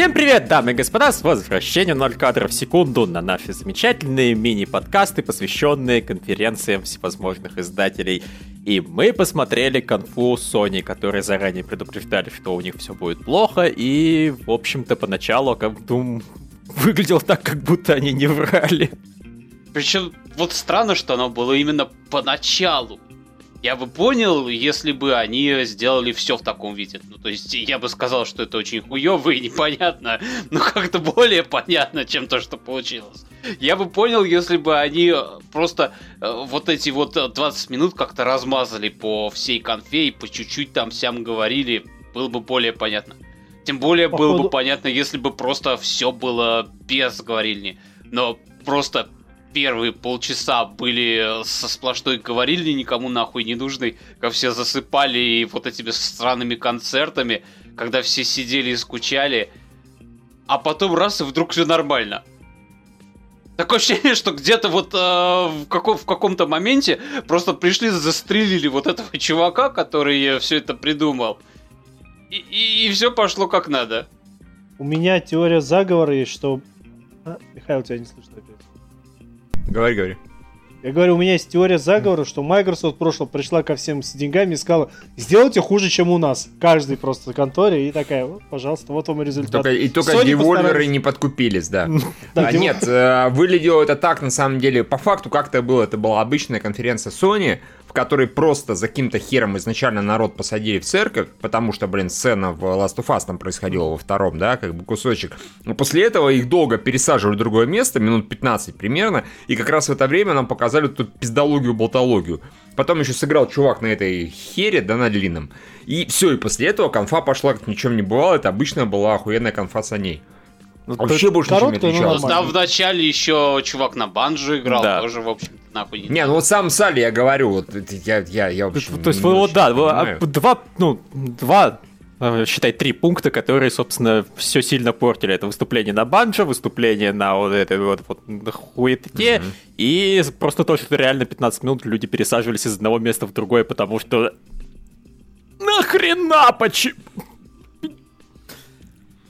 Всем привет, дамы и господа, с возвращением 0 кадров в секунду на наши замечательные мини-подкасты, посвященные конференциям всевозможных издателей. И мы посмотрели конфу Sony, которые заранее предупреждали, что у них все будет плохо, и, в общем-то, поначалу как Doom выглядел так, как будто они не врали. Причем вот странно, что оно было именно поначалу. Я бы понял, если бы они сделали все в таком виде. Ну, то есть, я бы сказал, что это очень хуево и непонятно, но как-то более понятно, чем то, что получилось. Я бы понял, если бы они просто э, вот эти вот 20 минут как-то размазали по всей конфе и по чуть-чуть там всем говорили, было бы более понятно. Тем более Походу... было бы понятно, если бы просто все было без говорильни. Но просто первые полчаса были со сплошной говорили никому нахуй не нужны, как все засыпали и вот этими странными концертами, когда все сидели и скучали, а потом раз и вдруг все нормально. Такое ощущение, что где-то вот э, в, каком, в каком-то моменте просто пришли, застрелили вот этого чувака, который все это придумал. И, и, и все пошло как надо. У меня теория заговора есть, что... А, Михаил, тебя не слышно. Говори, говори. Я говорю, у меня есть теория заговора, что Microsoft в прошлом пришла ко всем с деньгами и сказала, сделайте хуже, чем у нас. Каждый просто конторе и такая, вот, пожалуйста, вот вам результат. Только, и только Sony девольверы не подкупились, да. а нет, э, выглядело это так, на самом деле, по факту, как это было, это была обычная конференция Sony, в которой просто за каким-то хером изначально народ посадили в церковь, потому что, блин, сцена в Last of Us там происходила во втором, да, как бы кусочек. Но после этого их долго пересаживали в другое место, минут 15 примерно, и как раз в это время нам показали тут пиздологию-болтологию. Потом еще сыграл чувак на этой хере, да, на длинном. И все, и после этого конфа пошла, как ничем не бывало, это обычно была охуенная конфа с ней. Ну, Вообще больше ничего не отличалось. Там в начале еще чувак на банджо играл, да. тоже, в общем нахуй не Не, ну вот сам Салли я говорю, вот я, я, я в общем... То есть, вы, вот, да, а, два, ну, два считай, три пункта, которые, собственно, все сильно портили. Это выступление на банджо, выступление на вот этой вот, вот хуете, mm-hmm. и просто то, что реально 15 минут люди пересаживались из одного места в другое, потому что нахрена почему?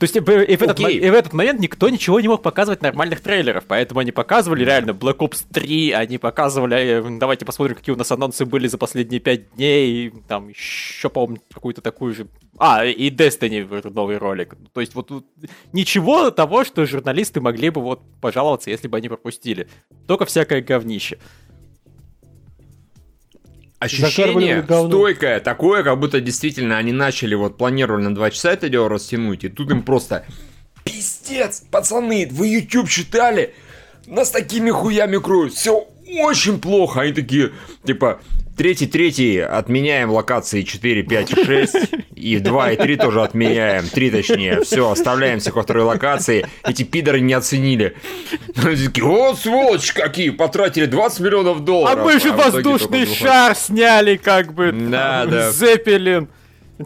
То есть и, и, в этот, и в этот момент никто ничего не мог показывать нормальных трейлеров, поэтому они показывали реально Black Ops 3, они показывали, э, давайте посмотрим, какие у нас анонсы были за последние 5 дней, там еще, по-моему, какую-то такую же... А, и Destiny новый ролик. То есть вот, вот ничего того, что журналисты могли бы вот пожаловаться, если бы они пропустили. Только всякое говнище. Ощущение стойкое, такое, как будто действительно они начали, вот планировали на 2 часа это дело растянуть, и тут им просто Пиздец, пацаны, вы YouTube читали? Нас такими хуями кроют, все очень плохо. Они такие, типа, Третий, третий отменяем локации 4, 5 6. И 2 и 3 тоже отменяем. 3 точнее. Все, оставляем все второй локации. Эти пидоры не оценили. Они такие, вот сволочь какие, потратили 20 миллионов долларов. А мы же а воздушный шар сняли, как бы. Да, да. Зеппелин.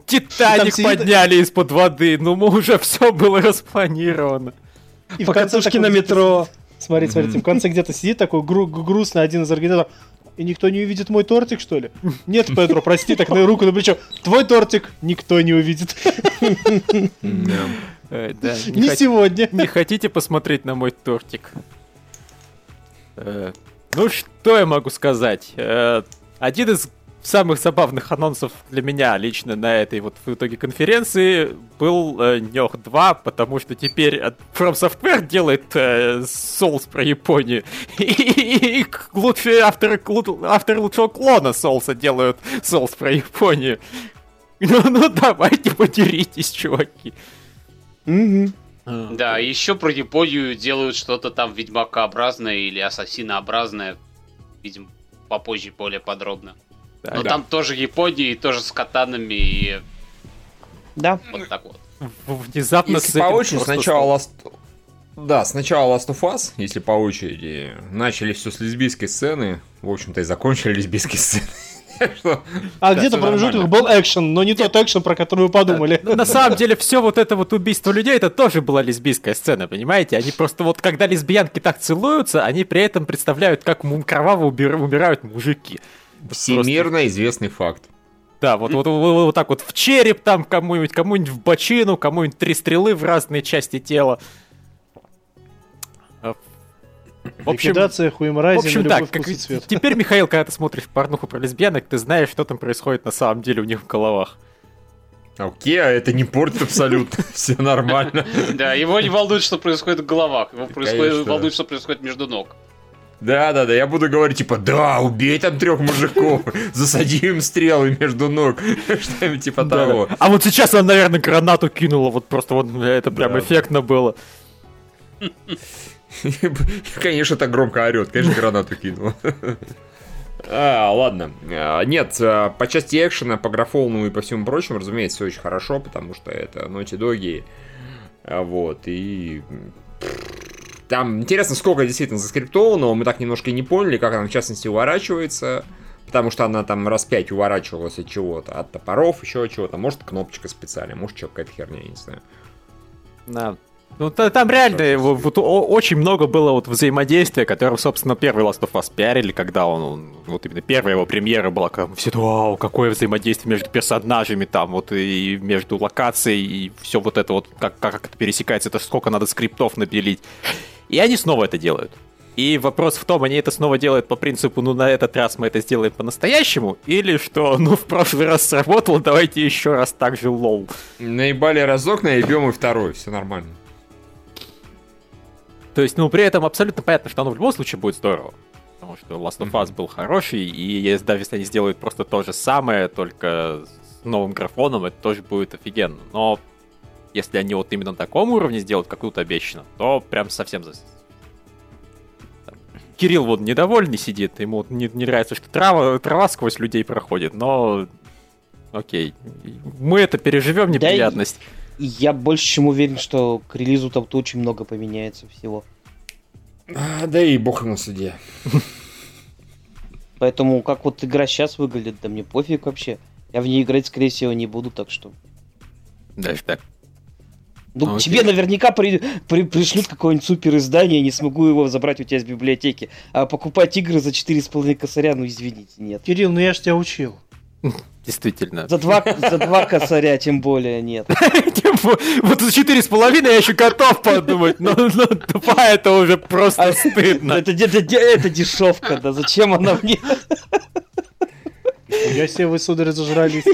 Титаник подняли из-под воды. Ну, мы уже все было распланировано. И в конце на метро. Смотрите, смотрите, в конце где-то сидит такой гру- грустный один из организаторов. И никто не увидит мой тортик, что ли? Нет, Петро, прости, так на руку на плечо. Твой тортик никто не увидит. Э, не сегодня. Не хотите посмотреть на мой тортик? Э, ну, что я могу сказать? Э, один из самых забавных анонсов для меня лично на этой вот в итоге конференции был э, Нёх 2, потому что теперь From Software делает э, Souls про Японию. И, лучшие авторы, авторы лучшего клона Соулса делают Souls про Японию. Ну, ну давайте потеритесь, чуваки. Да, еще про Японию делают что-то там ведьмакообразное или ассасинообразное. Видимо, попозже более подробно. Но да. там тоже Япония, и тоже с катанами, и... Да. Вот так вот. Внезапно Если по очереди, сначала Last... Да, сначала Last of Us, если по очереди, начали все с лесбийской сцены, в общем-то и закончили лесбийской сцены. А где-то промежуток был экшен, но не тот экшен, про который вы подумали. На самом деле, все вот это вот убийство людей, это тоже была лесбийская сцена, понимаете? Они просто вот, когда лесбиянки так целуются, они при этом представляют, как кроваво умирают мужики. Всемирно Просто... известный факт. Да, вот, вот, вот, вот так вот в череп там кому-нибудь, кому-нибудь в бочину, кому-нибудь три стрелы в разные части тела. В общем, Ликвидация, хуемрази, в общем, так, как, цвет. теперь, Михаил, когда ты смотришь порнуху про лесбиянок, ты знаешь, что там происходит на самом деле у них в головах. Окей, а это не портит абсолютно. Все нормально. Да, его не волнует, что происходит в головах. Его волнует, что происходит между ног. Да, да, да, я буду говорить, типа, да, убей там трех мужиков, засади им стрелы между ног, что-нибудь типа того. А вот сейчас она, наверное, гранату кинула, вот просто вот это прям эффектно было. Конечно, так громко орет, конечно, гранату кинула. А, ладно. А, нет, а, по части экшена, по графолному и по всему прочему, разумеется, все очень хорошо, потому что это Naughty Dog. А, вот, и... Там интересно, сколько действительно заскриптовано, мы так немножко и не поняли, как она в частности уворачивается, потому что она там раз пять уворачивалась от чего-то, от топоров, еще чего-то, может кнопочка специальная, может что какая-то херня, я не знаю. Да, ну, там реально вот, вот, очень много было вот взаимодействия, которое, собственно, первый Last of Us пиарили, когда он, он вот именно первая его премьера была, как все, вау, какое взаимодействие между персонажами там, вот и между локацией, и все вот это вот, как, как это пересекается, это сколько надо скриптов напилить. И они снова это делают. И вопрос в том, они это снова делают по принципу, ну на этот раз мы это сделаем по-настоящему, или что, ну в прошлый раз сработало, давайте еще раз так же лол. Наебали разок, наебем и второй, все нормально. То есть, ну, при этом абсолютно понятно, что оно в любом случае будет здорово. Потому что Last of Us был хороший, и даже если они сделают просто то же самое, только с новым графоном, это тоже будет офигенно. Но если они вот именно на таком уровне сделают, как тут обещано, то прям совсем за... Кирилл вот недовольный сидит, ему не, не нравится, что трава, трава сквозь людей проходит, но окей, мы это переживем, неприятность. Да, я больше чем уверен, что к релизу там очень много поменяется всего. А, да и бог на суде. Поэтому как вот игра сейчас выглядит, да мне пофиг вообще. Я в ней играть, скорее всего, не буду, так что... Даже так. Ну, ну тебе наверняка при, при, пришлют какое-нибудь супер издание, не смогу его забрать у тебя из библиотеки. А покупать игры за 4,5 косаря, ну извините, нет. Кирилл, ну я ж тебя учил. Действительно. За два, за два косаря тем более нет. Вот за четыре с половиной я еще готов подумать, но, два это уже просто а, стыдно. Это дешевка, да зачем она мне? Я себе вы, сударь, зажрались.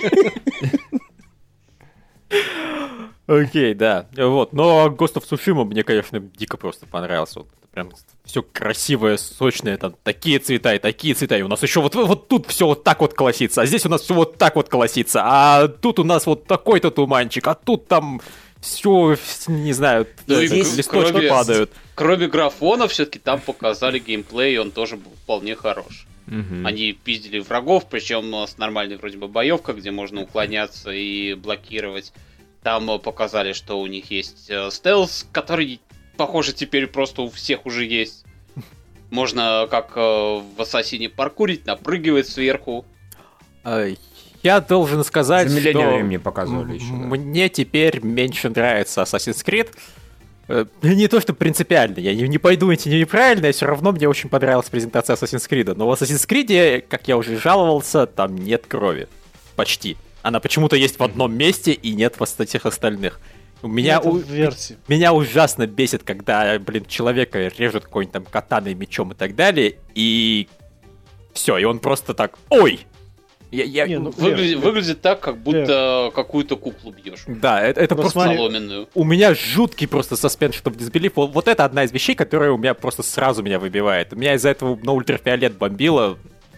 Окей, да. Вот. Но Ghost of Tsushima мне, конечно, дико просто понравился. Вот, прям все красивое, сочное, там такие цвета и такие цвета. И у нас еще вот, вот тут все вот так вот колосится, а здесь у нас все вот так вот колосится, а тут у нас вот такой-то туманчик, а тут там все, не знаю, ну, здесь, листочки кроме, падают. Кроме графона, все-таки там показали геймплей, и он тоже был вполне хорош. Угу. Они пиздили врагов, причем с нормальной вроде бы боевка, где можно уклоняться и блокировать. Там показали, что у них есть э, стелс, который похоже, теперь просто у всех уже есть. Можно, как э, в Ассасине, паркурить, напрыгивать сверху. Я должен сказать, что мне показывали еще, да. мне теперь меньше нравится Assassin's Creed. Э, не то, что принципиально, я не, не пойду идти неправильно, а все равно мне очень понравилась презентация Assassin's Creed. Но в Assassin's Creed, как я уже жаловался, там нет крови. Почти. Она почему-то есть в одном месте и нет в всех остальных. У меня, у... версии. меня ужасно бесит, когда, блин, человека режут какой-нибудь там катаной, мечом и так далее, и все, и он просто так, ой, я, я... Не, ну, выглядит, вер, выглядит так, как будто вер. какую-то куклу бьешь. Да, это, это просто соломенную. У меня жуткий просто саспенс, чтобы Disbelief. Вот это одна из вещей, которая у меня просто сразу меня выбивает. У меня из-за этого на ультрафиолет бомбило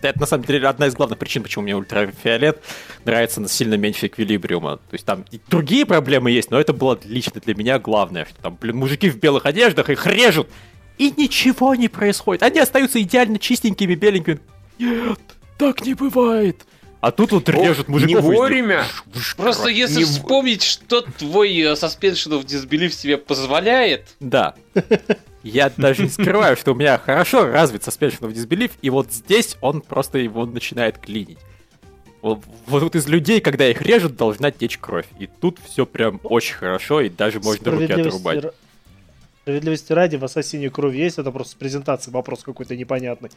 это на самом деле одна из главных причин, почему мне ультрафиолет нравится на сильно меньше эквилибриума. То есть там и другие проблемы есть, но это было лично для меня главное, что там, блин, мужики в белых одеждах их режут, и ничего не происходит. Они остаются идеально чистенькими, беленькими. Нет, так не бывает. А тут вот режут мужиков. Не вовремя. Просто если не... вспомнить, что твой э, Suspension of Disbelief себе позволяет. Да. Я даже не скрываю, что у меня хорошо развит Suspension of Disbelief, и вот здесь он просто его начинает клинить. Вот, вот из людей, когда их режут, должна течь кровь. И тут все прям очень хорошо, и даже можно руки отрубать. Справедливости ради, в Ассасине кровь есть, это просто с презентацией вопрос какой-то непонятный.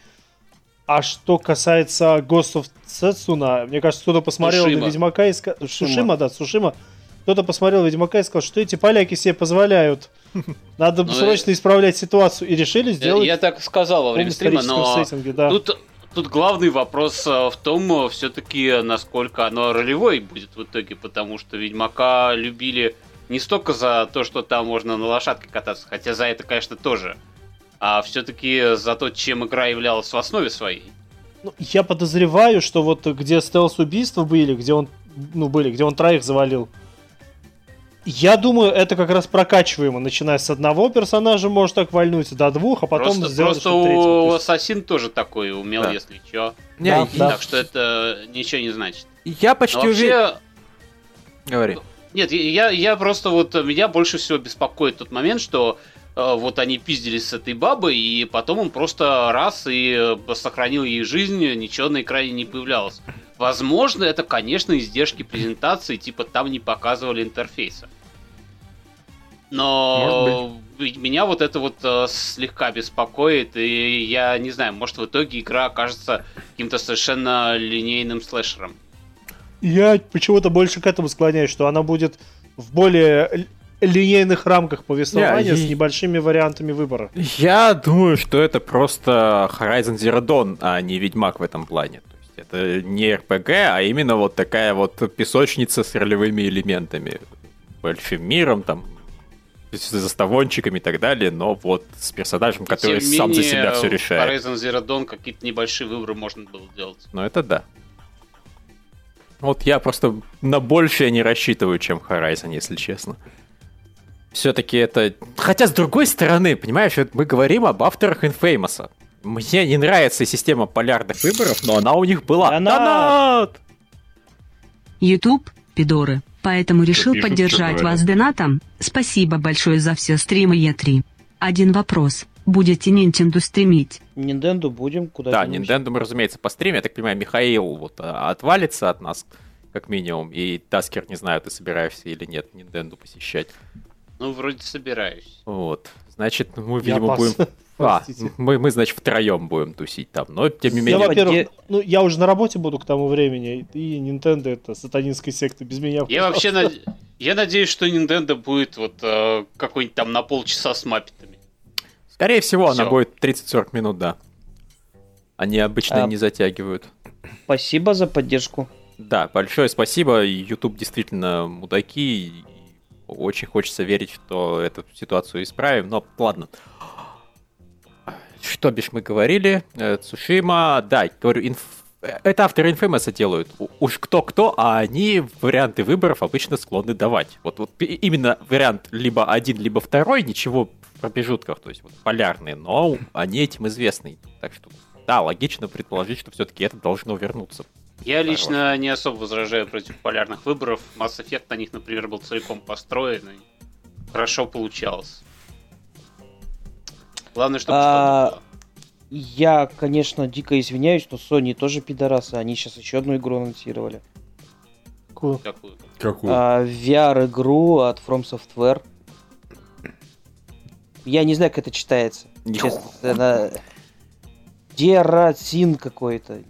А что касается Ghost of Setsuna, мне кажется, кто-то посмотрел Сушима. на Ведьмака и сказал... Сушима, да, Сушима. Кто-то посмотрел Ведьмака и сказал, что эти поляки себе позволяют. Надо Ну, срочно исправлять ситуацию. И решили Я, сделать я так сказал во время стрима, но сеттинге, да. тут, тут главный вопрос э, в том, все-таки, насколько оно ролевой будет в итоге, потому что Ведьмака любили не столько за то, что там можно на лошадке кататься, хотя за это, конечно, тоже, а все-таки за то, чем игра являлась в основе своей. Ну, я подозреваю, что вот где стелс-убийства были, где он, ну, были, где он троих завалил, я думаю, это как раз прокачиваемо, начиная с одного персонажа, может так вальнуть, до двух, а потом просто сделать просто у есть- Ассасин тоже такой умел, Да. если что. Не, Да, да. Так что это ничего не значит. Я Но почти уверен... вообще, Говори. Нет, я, я просто вот меня больше всего беспокоит тот момент, что э, вот они пиздились с этой бабой, и потом он просто раз и э, сохранил ей жизнь, ничего на экране не появлялось. Возможно, это, конечно, издержки презентации, типа там не показывали интерфейса. Но меня вот это вот э, слегка беспокоит, и я не знаю, может в итоге игра окажется каким-то совершенно линейным слэшером. Я почему-то больше к этому склоняюсь, что она будет в более линейных рамках повествования Не, с небольшими вариантами выбора. Я думаю, что это просто Horizon Zero Dawn, а не Ведьмак в этом плане. То есть это не RPG, а именно вот такая вот песочница с ролевыми элементами. Большим миром, там, заставончиками и так далее, но вот с персонажем, который Тем сам за менее, себя все решает. Horizon Zero Dawn какие-то небольшие выборы можно было делать. Но это да. Вот я просто на большее не рассчитываю, чем Horizon, если честно. Все-таки это... Хотя, с другой стороны, понимаешь, вот мы говорим об авторах Infamous. Мне не нравится система полярных выборов, но она у них была. Донат! Донат! YouTube, пидоры. Поэтому решил пишут, поддержать вас донатом. Спасибо большое за все стримы Е3. Один вопрос. Будете Nintendo стримить? Nintendo будем куда Да, Nintendo мы, разумеется, по стриме. Я так понимаю, Михаил вот а, отвалится от нас, как минимум. И Таскер, не знаю, ты собираешься или нет Nintendo посещать. Ну, вроде собираюсь. Вот. Значит, мы, видимо, пас. А, Простите. мы, мы, значит, втроем будем тусить там. Но, тем не Я, менее... Давай, во-первых, где- ну, я уже на работе буду к тому времени, и Nintendo это сатанинская секта без меня. Я вообще над- я надеюсь, что Nintendo будет вот э, какой-нибудь там на полчаса с маппетами. Скорее всего, она Всё. будет 30-40 минут, да. Они обычно А. не затягивают. Спасибо за поддержку. Да, большое спасибо. YouTube действительно мудаки. и Очень хочется верить, что эту ситуацию исправим. Но ладно. Что бишь мы говорили? Э, Цушима, да, говорю, инф- э, это авторы Infamous делают. Уж кто-кто, а они варианты выборов обычно склонны давать. Вот, вот именно вариант либо один, либо второй, ничего в промежутках, то есть вот полярные, но они этим известны. Так что, да, логично предположить, что все-таки это должно вернуться. Я лично не особо возражаю против полярных выборов. Mass Effect на них, например, был целиком построен и хорошо получалось. Главное, чтобы А, что-то было. Я, конечно, дико извиняюсь, но Sony тоже пидорасы. Они сейчас еще одну игру анонсировали. Какую? Какую. А, VR-игру от From Software. Я не знаю, как это читается. Честно, это... Дерацин какой-то.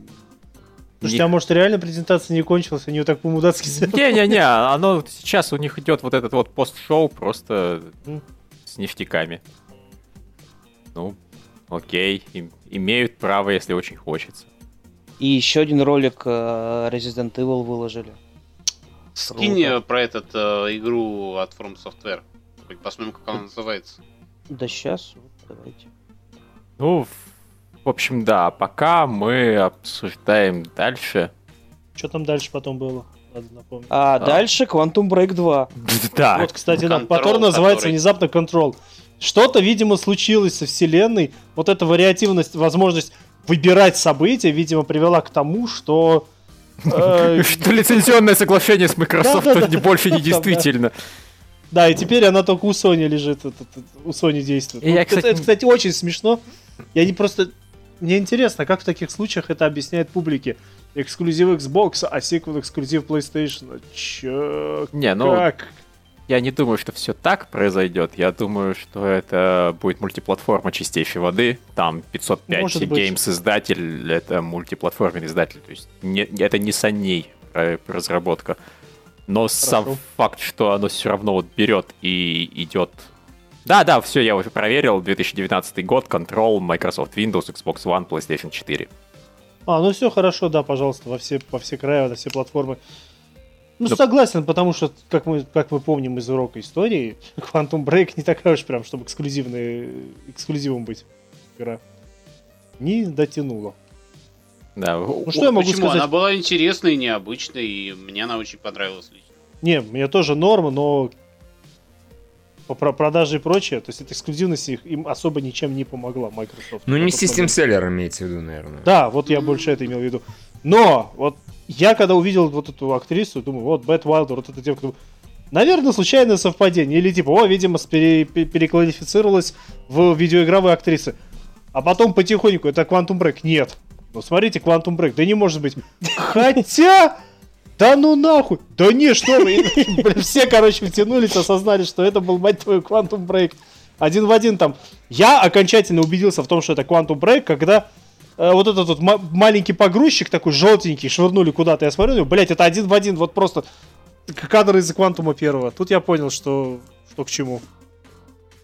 Слушайте, а может реально презентация не кончилась, они ее так по-мудацки? Не-не-не, оно сейчас у них идет вот этот вот пост-шоу просто с ништяками. Ну, окей, им- имеют право, если очень хочется. И еще один ролик э, Resident Evil выложили. Скинь Круто. про этот э, игру от From Software. Хоть Посмотрим, как она называется. Да сейчас, вот, давайте. Ну, в- в общем, да, пока мы обсуждаем дальше. Что там дальше потом было? Надо напомнить. А, дальше Quantum Break 2. Да, Вот, кстати, да, Патор называется внезапно Control. Что-то, видимо, случилось со вселенной. Вот эта вариативность, возможность выбирать события, видимо, привела к тому, что... э, что лицензионное соглашение с Microsoft больше не действительно. Да, и теперь она только у Sony лежит, у Sony действует. Это, кстати, очень смешно. Я не просто... Мне интересно, как в таких случаях это объясняет публике. Эксклюзив Xbox, а сиквел эксклюзив PlayStation. Чё? Не, ну, Как? Я не думаю, что все так произойдет. Я думаю, что это будет мультиплатформа чистейшей воды. Там 505 Может Games издатель, это мультиплатформенный издатель. То есть не, это не саней разработка. Но Хорошо. сам факт, что оно все равно вот берет и идет... Да, да, все, я уже проверил. 2019 год, Control, Microsoft Windows, Xbox One, PlayStation 4. А, ну все хорошо, да, пожалуйста, во все, во все края, во все платформы. Ну, да. согласен, потому что, как мы, как мы помним из урока истории, Quantum Break не такая уж прям, чтобы эксклюзивный, эксклюзивом быть игра. Не дотянула. Да. Ну, что О, я могу почему? сказать? Она была интересной, и необычной, и мне она очень понравилась лично. Не, мне тоже норма, но по продаже и прочее, то есть эта эксклюзивность их, им особо ничем не помогла Microsoft. Ну, не систем селлер имеется в виду, наверное. Да, вот я больше это имел в виду. Но, вот я когда увидел вот эту актрису, думаю, вот Бэт Уайлдер, вот эта девка, наверное, случайное совпадение. Или типа, о, видимо, пере, переквалифицировалась в видеоигровые актрисы. А потом потихоньку, это Quantum Break. Нет. Ну, смотрите, Quantum Break. Да не может быть. Хотя... Да ну нахуй! Да не, что вы! Все, короче, втянулись, осознали, что это был, мать твою, Quantum Break. Один в один там. Я окончательно убедился в том, что это Quantum Break, когда вот этот вот маленький погрузчик такой желтенький швырнули куда-то. Я смотрю, блять, это один в один, вот просто кадр из Квантума первого. Тут я понял, что, что к чему.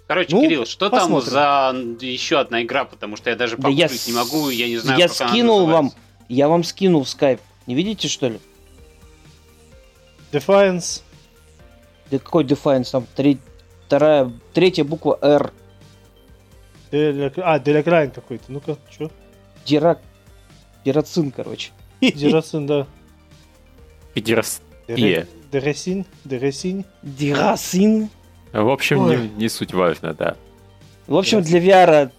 Короче, ну, Кирилл, что посмотрим. там за еще одна игра, потому что я даже да я не могу, я не знаю, Я скинул вам, я вам скинул в скайп. Не видите, что ли? Defiance. Да какой Defiance? Там три, вторая, третья буква R. А, Делякрайн какой-то. Ну-ка, что? Дирак... Дирацин, короче. Дирацин, да. Педерастия. Дерасин? Дерасин? Дирасин? В общем, не, не суть важно, да. В общем, для VR,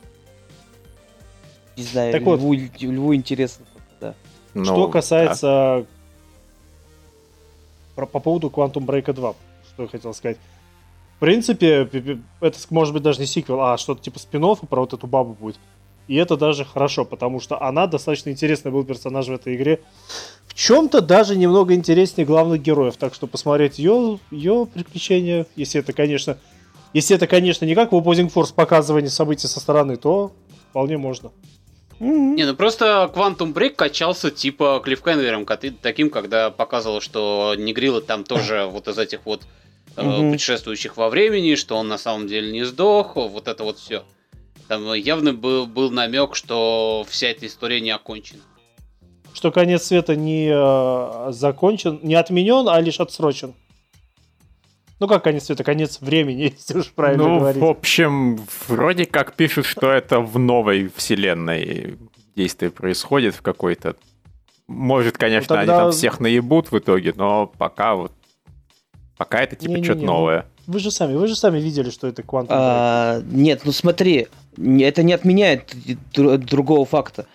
не знаю, так льву, вот, льву интересно. Да. Ну, что касается да. по поводу Quantum Break 2, что я хотел сказать. В принципе, это может быть даже не сиквел, а что-то типа спин про вот эту бабу будет. И это даже хорошо, потому что она достаточно интересный был персонаж в этой игре. В чем-то даже немного интереснее главных героев. Так что посмотреть ее, ее приключения, если это, конечно, если это, конечно, не как в Opposing Force показывание событий со стороны, то вполне можно. Не, ну просто Quantum Break качался типа клиффхендером, таким, когда показывал, что Негрила там тоже вот из этих вот э, путешествующих во времени, что он на самом деле не сдох, вот это вот все. Там явно был, был намек, что вся эта история не окончена. Что конец света не э, закончен, не отменен, а лишь отсрочен. Ну как конец света, конец времени, если уж правильно ну, говорить. в общем, вроде как пишут, что это в новой вселенной действие происходит в какой-то. Может, конечно, ну, тогда... они там всех наебут в итоге, но пока вот пока это типа что-то новое. Вы же сами, вы же сами видели, что это квантовый. А, нет, ну смотри, это не отменяет другого факта.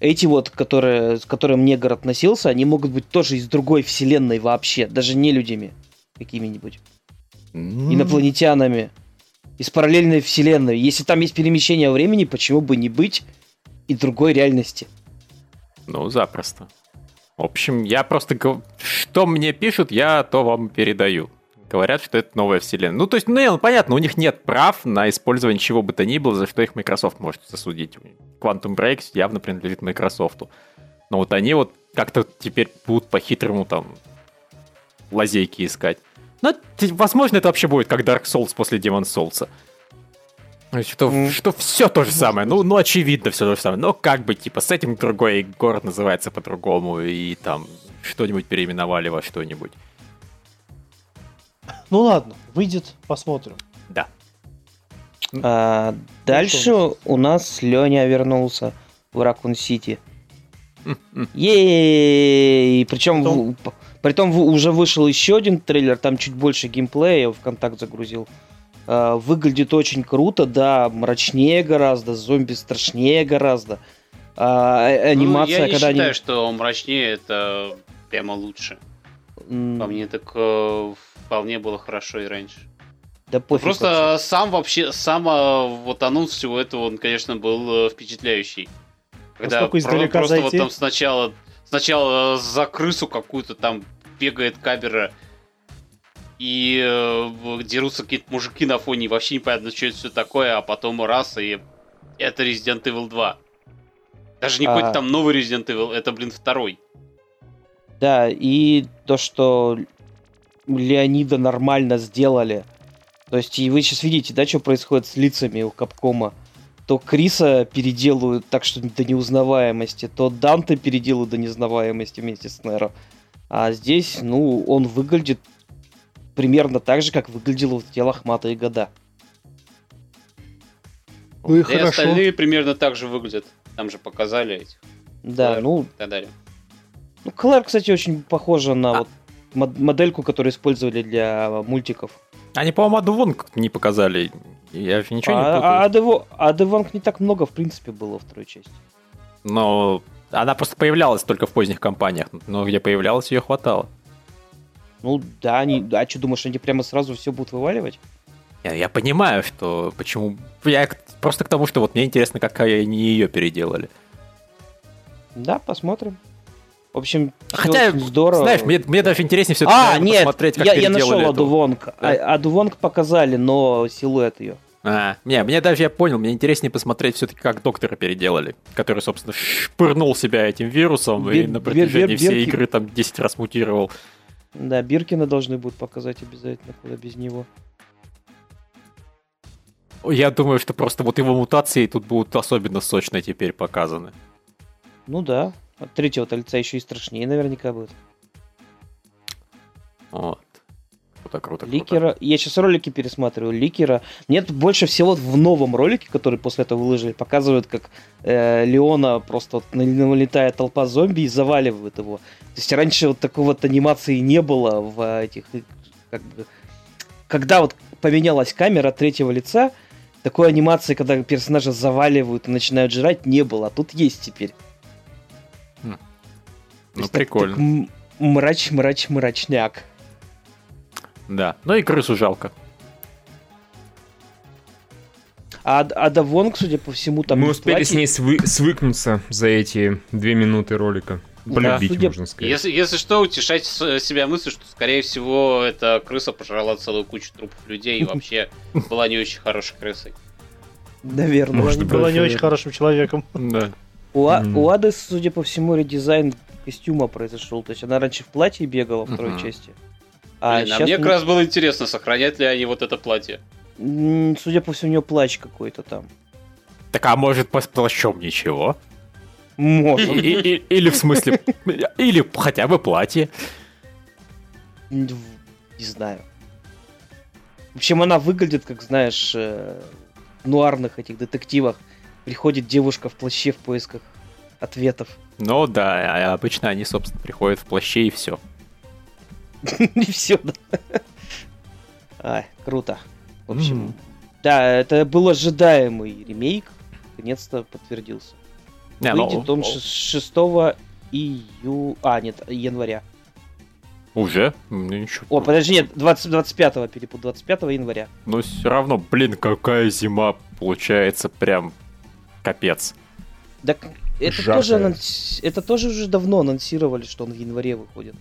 Эти вот, которые, с которым негр относился, они могут быть тоже из другой вселенной вообще, даже не людьми какими-нибудь. Mm. Инопланетянами. Из параллельной вселенной. Если там есть перемещение времени, почему бы не быть и другой реальности? Ну, запросто. В общем, я просто... Что мне пишут, я то вам передаю говорят, что это новая вселенная. Ну, то есть, ну, понятно, у них нет прав на использование чего бы то ни было, за что их Microsoft может засудить. Quantum Break явно принадлежит Microsoft. Но вот они вот как-то теперь будут по-хитрому там лазейки искать. Ну, возможно, это вообще будет как Dark Souls после Demon Souls. Что, mm. что все то же самое. Ну, ну, очевидно, все то же самое. Но как бы, типа, с этим другой город называется по-другому, и там что-нибудь переименовали во что-нибудь. Ну ладно, выйдет, посмотрим. Да. А, ну, дальше у нас Леня вернулся в Ракун Сити. Ей! Причем, при том уже вышел еще один трейлер, там чуть больше геймплея, я его в контакт загрузил. А, выглядит очень круто, да, мрачнее гораздо, зомби страшнее гораздо. А, анимация, ну, я не когда считаю, они... что мрачнее это прямо лучше. Mm. По мне так э, вполне было хорошо и раньше. Да пофиг Просто вообще. сам вообще, сам а, вот анонс всего этого, он, конечно, был э, впечатляющий. Когда про- просто зайти? вот там сначала, сначала за крысу какую-то там бегает камера, и э, дерутся какие-то мужики на фоне, и вообще непонятно, что это все такое, а потом раз, и это Resident Evil 2. Даже не А. какой-то там новый Resident Evil, это, блин, второй. Да, и то, что Леонида нормально сделали. То есть, и вы сейчас видите, да, что происходит с лицами у Капкома. То Криса переделывают так, что до неузнаваемости, то Данте переделывают до неузнаваемости вместе с Неро. А здесь, ну, он выглядит примерно так же, как выглядел в телах Мата и Года. Ну и и хорошо. остальные примерно так же выглядят. Там же показали этих Да, ну, и так далее. Ну, Клэр, кстати, очень похожа на А. вот мод- модельку, которую использовали для мультиков. Они, по-моему, Аду Вонг не показали. Я ничего не а, путаю. а, а Деванг не так много, в принципе, было во второй части. Но она просто появлялась только в поздних компаниях. Но где появлялась, ее хватало. Ну да, они, а что думаешь, они прямо сразу все будут вываливать? Я, я понимаю, что почему... Я просто к тому, что вот мне интересно, как они ее переделали. Да, посмотрим. В общем, Хотя, очень здорово. Знаешь, мне, мне даже интереснее все-таки а, нет, посмотреть, как я, я нашел эту. Аду Вонг. Да. А, Аду Вонг показали, но силуэт ее. А, не, мне даже я понял, мне интереснее посмотреть все-таки, как доктора переделали, который, собственно, шпырнул себя этим вирусом и Бир- на бир- протяжении бир- всей бирки. игры там 10 раз мутировал. Да, Биркина должны будут показать обязательно, куда без него. Я думаю, что просто вот его мутации тут будут особенно сочно теперь показаны. Ну да, от третьего-то лица еще и страшнее наверняка будет. Вот. Круто, круто, круто. Ликера, я сейчас ролики пересматриваю, Ликера. Мне тут больше всего в новом ролике, который после этого выложили, показывают, как э, Леона просто вот на- налетает толпа зомби и заваливает его. То есть раньше вот такой вот анимации не было в э, этих, как бы, когда вот поменялась камера третьего лица, такой анимации, когда персонажа заваливают и начинают жрать, не было. А тут есть теперь. Ну, так- прикольно. так мрач, мрач, мрачняк. Да. Ну и крысу жалко. А, а да Вонг, судя по всему, там Мы успели платье- с ней свы- свыкнуться за эти две минуты ролика. Полюбить, Судя- можно сказать. Если, если что, утешать себя мыслью, что, скорее всего, эта крыса пожрала целую кучу трупов людей и вообще была не очень хорошей крысой. Наверное. Была, Может была не очень хорошим человеком. Да. У, А- Мгм. у Ады, судя по всему, редизайн костюма произошел. То есть она раньше в платье бегала во второй Мгм. части. А, Блин, а мне как раз было интересно, сохранят ли они вот это платье. судя по всему, у нее плащ какой-то там. Так а может под плащом ничего? Может. и- и- Или в смысле... Или хотя бы платье. Не знаю. В общем, она выглядит, как, знаешь, э, в нуарных этих детективах. Приходит девушка в плаще в поисках ответов. Ну да, а обычно они, собственно, приходят в плаще и все. И все, да. Ай, круто. В общем, да, это был ожидаемый ремейк. Наконец-то подтвердился. Не, ну, Выйдет он ш- 6 ию... А, нет, января. Уже? Ну ничего. О, подожди, нет, 20, 25 перепут, 25 января. Но все равно, блин, какая зима получается прям капец. Так это Жаркое. тоже, анонс- это тоже уже давно анонсировали, что он в январе выходит.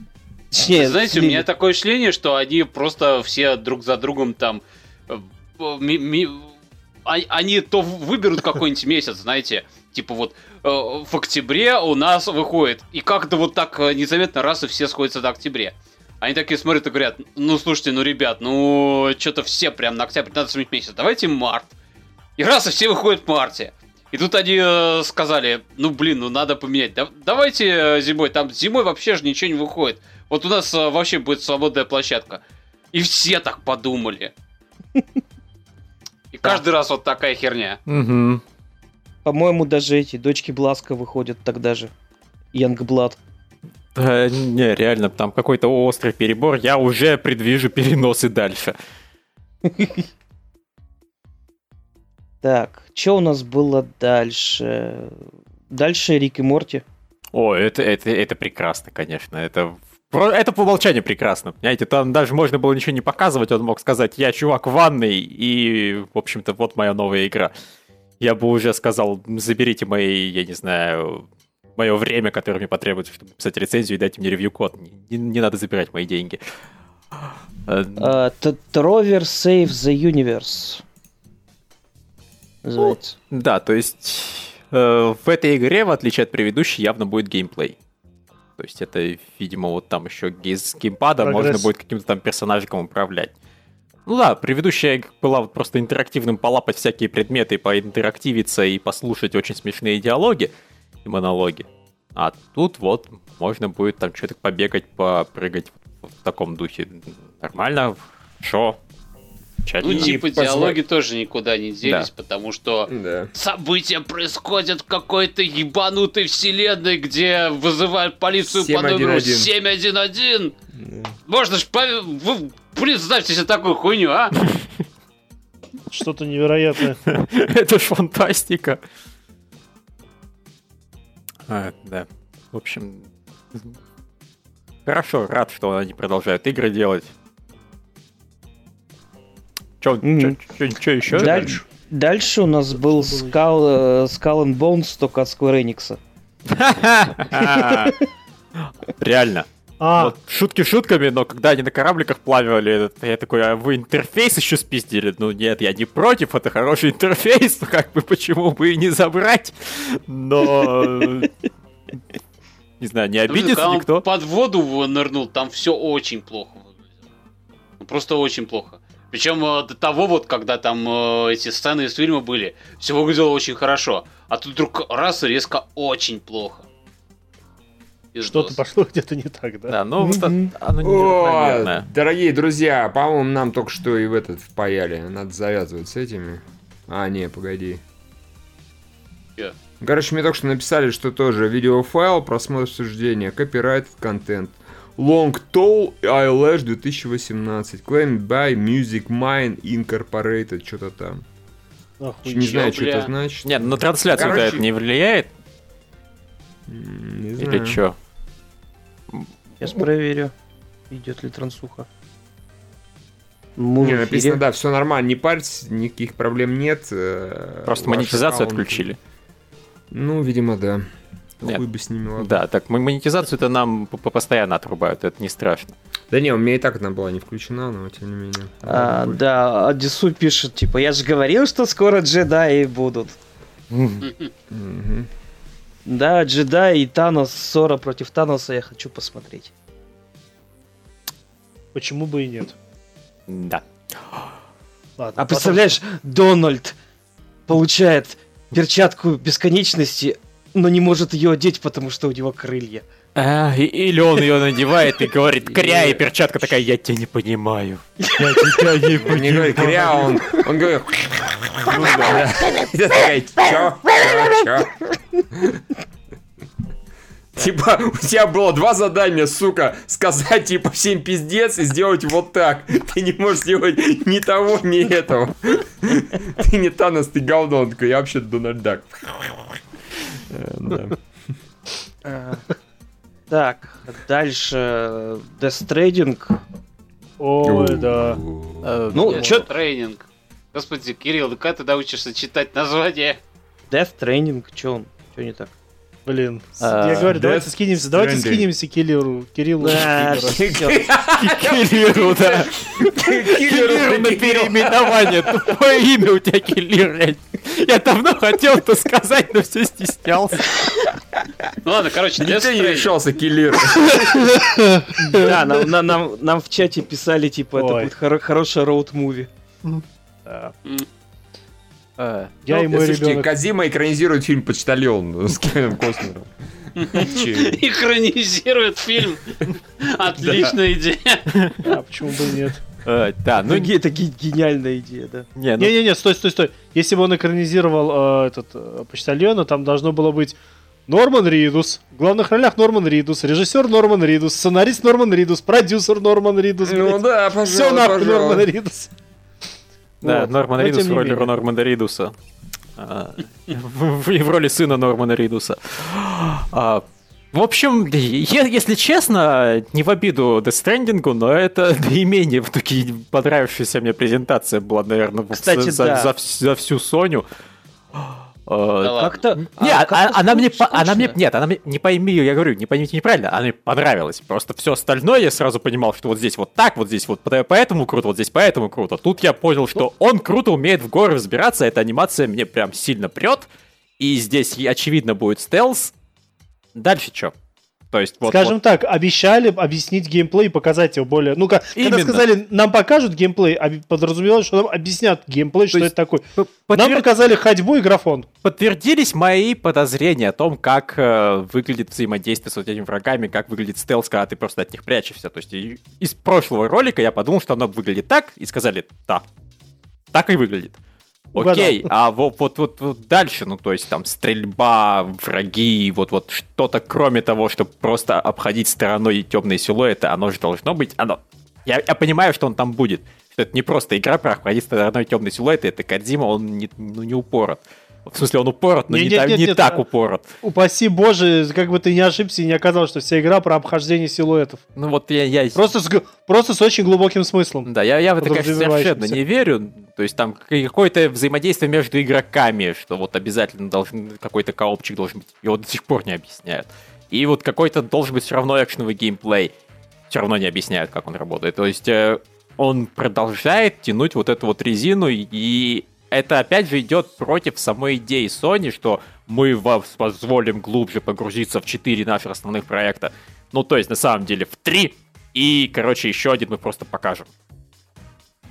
Точнее, Знаете, у меня такое ощущение, что они просто все друг за другом там... э, ми- ми- а- Они то выберут какой-нибудь месяц, знаете, типа вот э, в октябре у нас выходит, и как-то вот так э, незаметно раз и все сходятся до октября. Они такие смотрят и говорят, ну слушайте, ну ребят, ну что-то все прям на октябрь надо сменить месяц, давайте март. И раз и все выходят в марте. И тут они э, сказали, ну блин, ну надо поменять. Да- давайте э, зимой, там зимой вообще же ничего не выходит. Вот у нас э, вообще будет свободная площадка. И все так подумали. И каждый раз вот такая херня. Угу. По-моему, даже эти дочки Бласка выходят тогда же. Янгблад. Да, не, реально, там какой-то острый перебор. Я уже предвижу переносы дальше. Так, что у нас было дальше? Дальше Рик и Морти. О, это, это, это прекрасно, конечно. Это, это по умолчанию прекрасно. Понимаете, там даже можно было ничего не показывать. Он мог сказать, я чувак в ванной, и, в общем-то, вот моя новая игра. Я бы уже сказал, заберите мои, я не знаю, мое время, которое мне потребуется, чтобы написать рецензию и дайте мне ревью-код. Не, не надо забирать мои деньги. А, Т- Trover Save the Universe. Называется. Да, то есть э, в этой игре, в отличие от предыдущей, явно будет геймплей. То есть это, видимо, вот там еще с геймпада Прогресс. можно будет каким-то там персонажиком управлять. Ну да, предыдущая была вот просто интерактивным полапать всякие предметы, поинтерактивиться и послушать очень смешные диалоги и монологи. А тут вот можно будет там что-то побегать, попрыгать в таком духе. Нормально, шо, Ну, типа, позва- диалоги тоже никуда не делись, потому что Да. события происходят в какой-то ебанутой вселенной, где вызывают полицию по номеру 711. 711. Можно ж, пов- вы представьте себе такую хуйню, а? Что-то невероятное. Это ж фантастика. А, да. В общем, хорошо, рад, что они продолжают игры делать. Че Мгм. еще? Дальше, дальше у нас был Skull, э, Skull and Bones, только от Square Enix. Реально. А, Вот шутки шутками, но когда они на корабликах плавали, я такой, а вы интерфейс еще спиздили? Ну нет, я не против, это хороший интерфейс, ну как бы почему бы и не забрать? Но... э, Не знаю, не обидится никто. под воду нырнул, там все очень плохо Просто очень плохо. Причем э, до того вот, когда там э, эти сцены из фильма были, все выглядело очень хорошо. А тут вдруг раз и резко очень плохо. Что-то пошло где-то не так, да? Да, ну вот оно О, неравномерное. дорогие друзья, по-моему, нам только что и в этот впаяли. Надо завязывать с этими. А, не, погоди. Короче, мне только что написали, что тоже видеофайл, просмотр суждения, копирайт контент. Long Tall Eyelash 2018. Claimed by Music Mine Incorporated. Что-то там. Охуеть. Не знаю, что это значит. Нет, на трансляцию Короче, это не влияет? Не Или знаю. что? Сейчас проверю, идет ли трансуха. Не, Мы в написано, да, все нормально, не парьтесь, никаких проблем нет. э, Просто ваш монетизацию аккаунт- отключили. Ну, видимо, да. Нет. Хуй бы с ними ладно. Да, так монетизацию-то нам постоянно отрубают, это не страшно. Да не, у меня и так она была не включена, но тем не менее. А, да, Адису пишет, типа, я же говорил, что скоро джедаи будут. Да, джедаи и Танос, ссора против Таноса я хочу посмотреть. Почему бы и нет? Да. Ладно, А представляешь, Дональд получает перчатку бесконечности, но не может ее одеть, потому что у него крылья. А, или он ее надевает и говорит, кря, и перчатка такая, я тебя не понимаю. Я тебя не Он не говорит кря, он, он говорит... Такая? Чё? Чё? Типа, у тебя было два задания, сука, сказать, типа, всем пиздец и сделать вот так. Ты не можешь сделать ни того, ни этого. Ты не Танос, ты говно. Он такой, я вообще Дональд Дак. Э, Так, дальше Death Trading. Ой, да. Э, Ну, Yes, чё- тренинг. Господи, Кирилл, ну когда ты научишься читать название? Death Training, чё он? Чё не так? Блин. А, Я говорю, давайте скинемся, давайте Stranding. скинемся Кириллу. Кириллу. Да, Кириллу. Да. Киллеру на переименование. Тупое имя у тебя Киллер. Я- давно хотел это сказать, но все стеснялся. Ну ладно, короче, Death Никто не решался киллер. Да, нам, нам- нам, нам в чате писали, типа, это Ой. будет хоро- хорошая роуд-муви. Да. Э, Я и Ну, мой слушайте, ребенок. Казима экранизирует фильм «Почтальон» с Кевином Костнером. Экранизирует фильм. Отличная идея. А почему бы и нет? Э, Да, ну это ге- гениальная идея, да. не, ну Не-не-не, стой, стой, стой. Если бы он экранизировал э, этот э, почтальона, там должно было быть Норман Ридус, в главных ролях Норман Ридус, режиссер Норман Ридус, сценарист Норман Ридус, продюсер Норман Ридус. Ну да, Все нахуй Норман. Ридус. Да. Норман Но Ридус в роли. Нормана Ридуса. А, В роли сына Нормана Ридуса. А, В общем, если честно, не в обиду Stranding, но это наименее в таки понравившаяся мне презентация была, наверное, Кстати, за, да. за за всю Соню. Э, Как-то... Не, а, а- как-то она мне, скучно. она мне, нет, она мне, не пойми, я говорю, не поймите неправильно, она мне понравилась. Просто все остальное я сразу понимал, что вот здесь вот так, вот здесь вот по- поэтому круто, вот здесь поэтому круто. Тут я понял, что он круто умеет в горы взбираться, эта анимация мне прям сильно прет. И здесь и очевидно будет стелс. Дальше что? То есть вот, Скажем вот так, обещали объяснить геймплей и показать его более... Ну, как, когда сказали, нам покажут геймплей, подразумевалось, что нам объяснят геймплей, что есть это такое. п- Нам подтвер- показали ходьбу и графон. подтвердились мои подозрения о том, как э, выглядит взаимодействие с вот этими врагами, как выглядит стелс, когда ты просто от них прячешься. То есть из прошлого ролика я подумал, что оно выглядит так, и сказали, да, так и выглядит. Окей, а вот, вот, вот, вот дальше, ну то есть там стрельба, враги, вот, вот что-то кроме того, чтобы просто обходить стороной темные силуэты, оно же должно быть, оно... Я, я понимаю, что он там будет, что это не просто игра про обходить стороной темные силуэты, это Кадзима, он не, ну, не упорот. В смысле, он упорот, но Не- не, нет, та- нет, не нет, так а- упорот. Упаси боже, как бы ты не ошибся и не оказалось, что вся игра про обхождение силуэтов. Ну вот я... я... Просто с, просто с очень глубоким смыслом. Да, я, я в это, конечно, совершенно не верю. То есть там какое-то взаимодействие между игроками, что вот обязательно должен какой-то коопчик должен быть. Его до сих пор не объясняют. И вот какой-то должен быть все равно экшеновый геймплей. Все равно не объясняют, как он работает. То есть э, он продолжает тянуть вот эту вот резину, и это опять же идет против самой идеи Sony, что мы вам позволим глубже погрузиться в 4 наших основных проекта. Ну, то есть, на самом деле, в 3. И, короче, еще один мы просто покажем.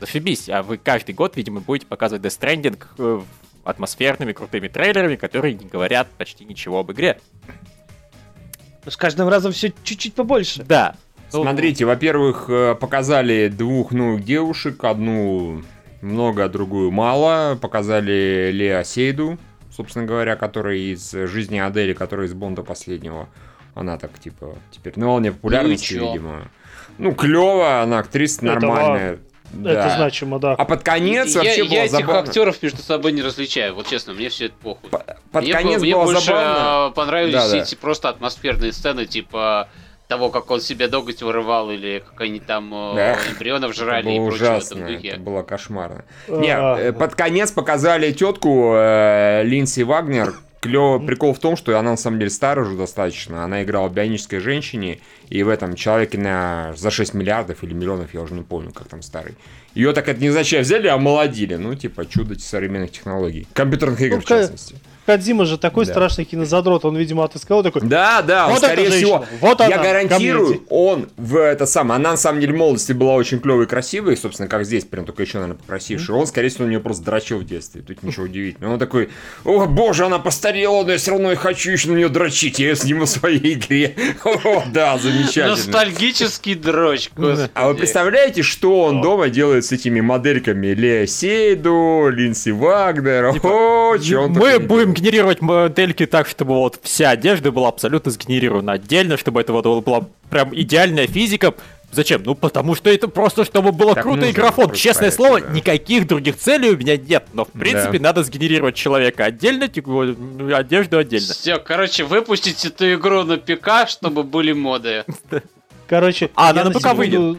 Зашибись, а вы каждый год, видимо, будете показывать Death Stranding э, атмосферными крутыми трейлерами, которые не говорят почти ничего об игре. Ну, С каждым разом все чуть-чуть побольше. Да. Смотрите, во-первых, э, показали двух новых девушек, одну много, а другую мало. Показали Лео Сейду, собственно говоря, которая из жизни Адели, которая из Бонда последнего. Она так, типа, теперь на волне популярности, чё? видимо. Ну, клево, она актриса Это нормальная. Это Да. значимо, да. А под конец я вообще я было этих забавно. актеров между собой не различаю. Вот честно, мне все это похуй. Под мне конец мне было больше забавно. а, понравились все эти просто атмосферные сцены, типа того, как он себе ноготь вырывал, или как они там э, Да. эмбрионов Это жрали и было прочее в ужасно, этом духе. это было кошмарно. А, Не, э, под конец показали тетку э, Линдси Вагнер. Клёвый прикол в том, что она на самом деле старая уже достаточно. Она играла в бионической женщине, и в этом человеке на за 6 миллиардов или миллионов, я уже не помню, как там старый. Ее так это не зачем взяли, а омолодили. Ну, типа, чудо современных технологий. Компьютерных игр, Ну, в частности. Кадзима же такой Да. страшный кинозадрот, он, видимо, отыскал такой. Да, да, он, Вот эта скорее женщина, всего, вот я она, гарантирую, комьюнити. он в это самое, она на самом деле в молодости была очень клевой и красивой, собственно, как здесь, прям только еще, наверное, покрасивший. Он, скорее всего, на нее просто дрочил в детстве, тут ничего удивительного. Он такой, о боже, она постарела, но я все равно хочу еще на нее дрочить, я ее сниму в своей игре. О, да, замечательно. Ностальгический дрочь, господи. А вы представляете, что он дома делает с этими модельками Лео Сейду, Линдси Вагнер? О, чё он Мы будем генерировать модельки так, чтобы вот вся одежда была абсолютно сгенерирована отдельно, чтобы это вот была прям идеальная физика. Зачем? Ну, потому что это просто, чтобы было Так круто и графон. Честное слово, да. никаких других целей у меня нет. Но, в принципе, надо сгенерировать человека отдельно, типа, ну, одежду отдельно. Все, короче, выпустить эту игру на ПК, чтобы были моды. Короче, А, она на ПК секунду- выйдет.